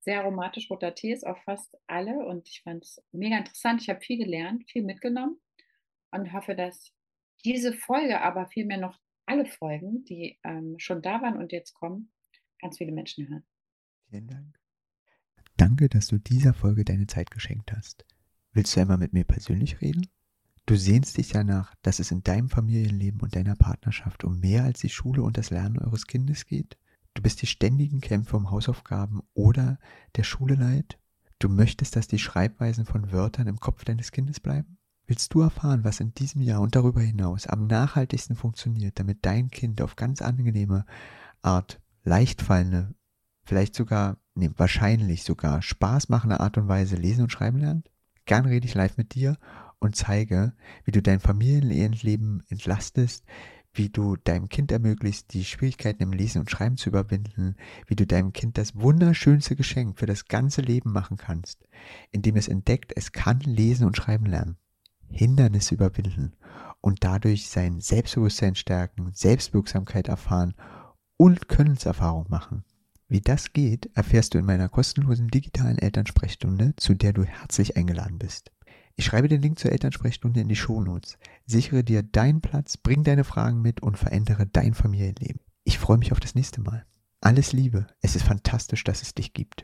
sehr aromatisch roter Tee, ist auch fast alle und ich fand es mega interessant. Ich habe viel gelernt, viel mitgenommen und hoffe, dass diese Folge, aber vielmehr noch alle Folgen, die ähm, schon da waren und jetzt kommen, ganz viele Menschen hören. Vielen Dank. Danke, dass du dieser Folge deine Zeit geschenkt hast. Willst du einmal mit mir persönlich reden? Du sehnst dich danach, dass es in deinem Familienleben und deiner Partnerschaft um mehr als die Schule und das Lernen eures Kindes geht? Du bist die ständigen Kämpfe um Hausaufgaben oder der Schule leid? Du möchtest, dass die Schreibweisen von Wörtern im Kopf deines Kindes bleiben? Willst du erfahren, was in diesem Jahr und darüber hinaus am nachhaltigsten funktioniert, damit dein Kind auf ganz angenehme Art leicht fallende, vielleicht sogar, nee, wahrscheinlich sogar Spaß machende Art und Weise lesen und schreiben lernt? Gern rede ich live mit dir und zeige, wie du dein Familienleben entlastest, wie du deinem Kind ermöglicht, die Schwierigkeiten im Lesen und Schreiben zu überwinden, wie du deinem Kind das wunderschönste Geschenk für das ganze Leben machen kannst, indem es entdeckt, es kann lesen und schreiben lernen, Hindernisse überwinden und dadurch sein Selbstbewusstsein stärken, Selbstwirksamkeit erfahren und Könnenserfahrung machen. Wie das geht, erfährst du in meiner kostenlosen digitalen Elternsprechstunde, zu der du herzlich eingeladen bist. Ich schreibe den Link zur Elternsprechstunde in die Shownotes. Sichere dir deinen Platz, bring deine Fragen mit und verändere dein Familienleben. Ich freue mich auf das nächste Mal. Alles Liebe, es ist fantastisch, dass es dich gibt.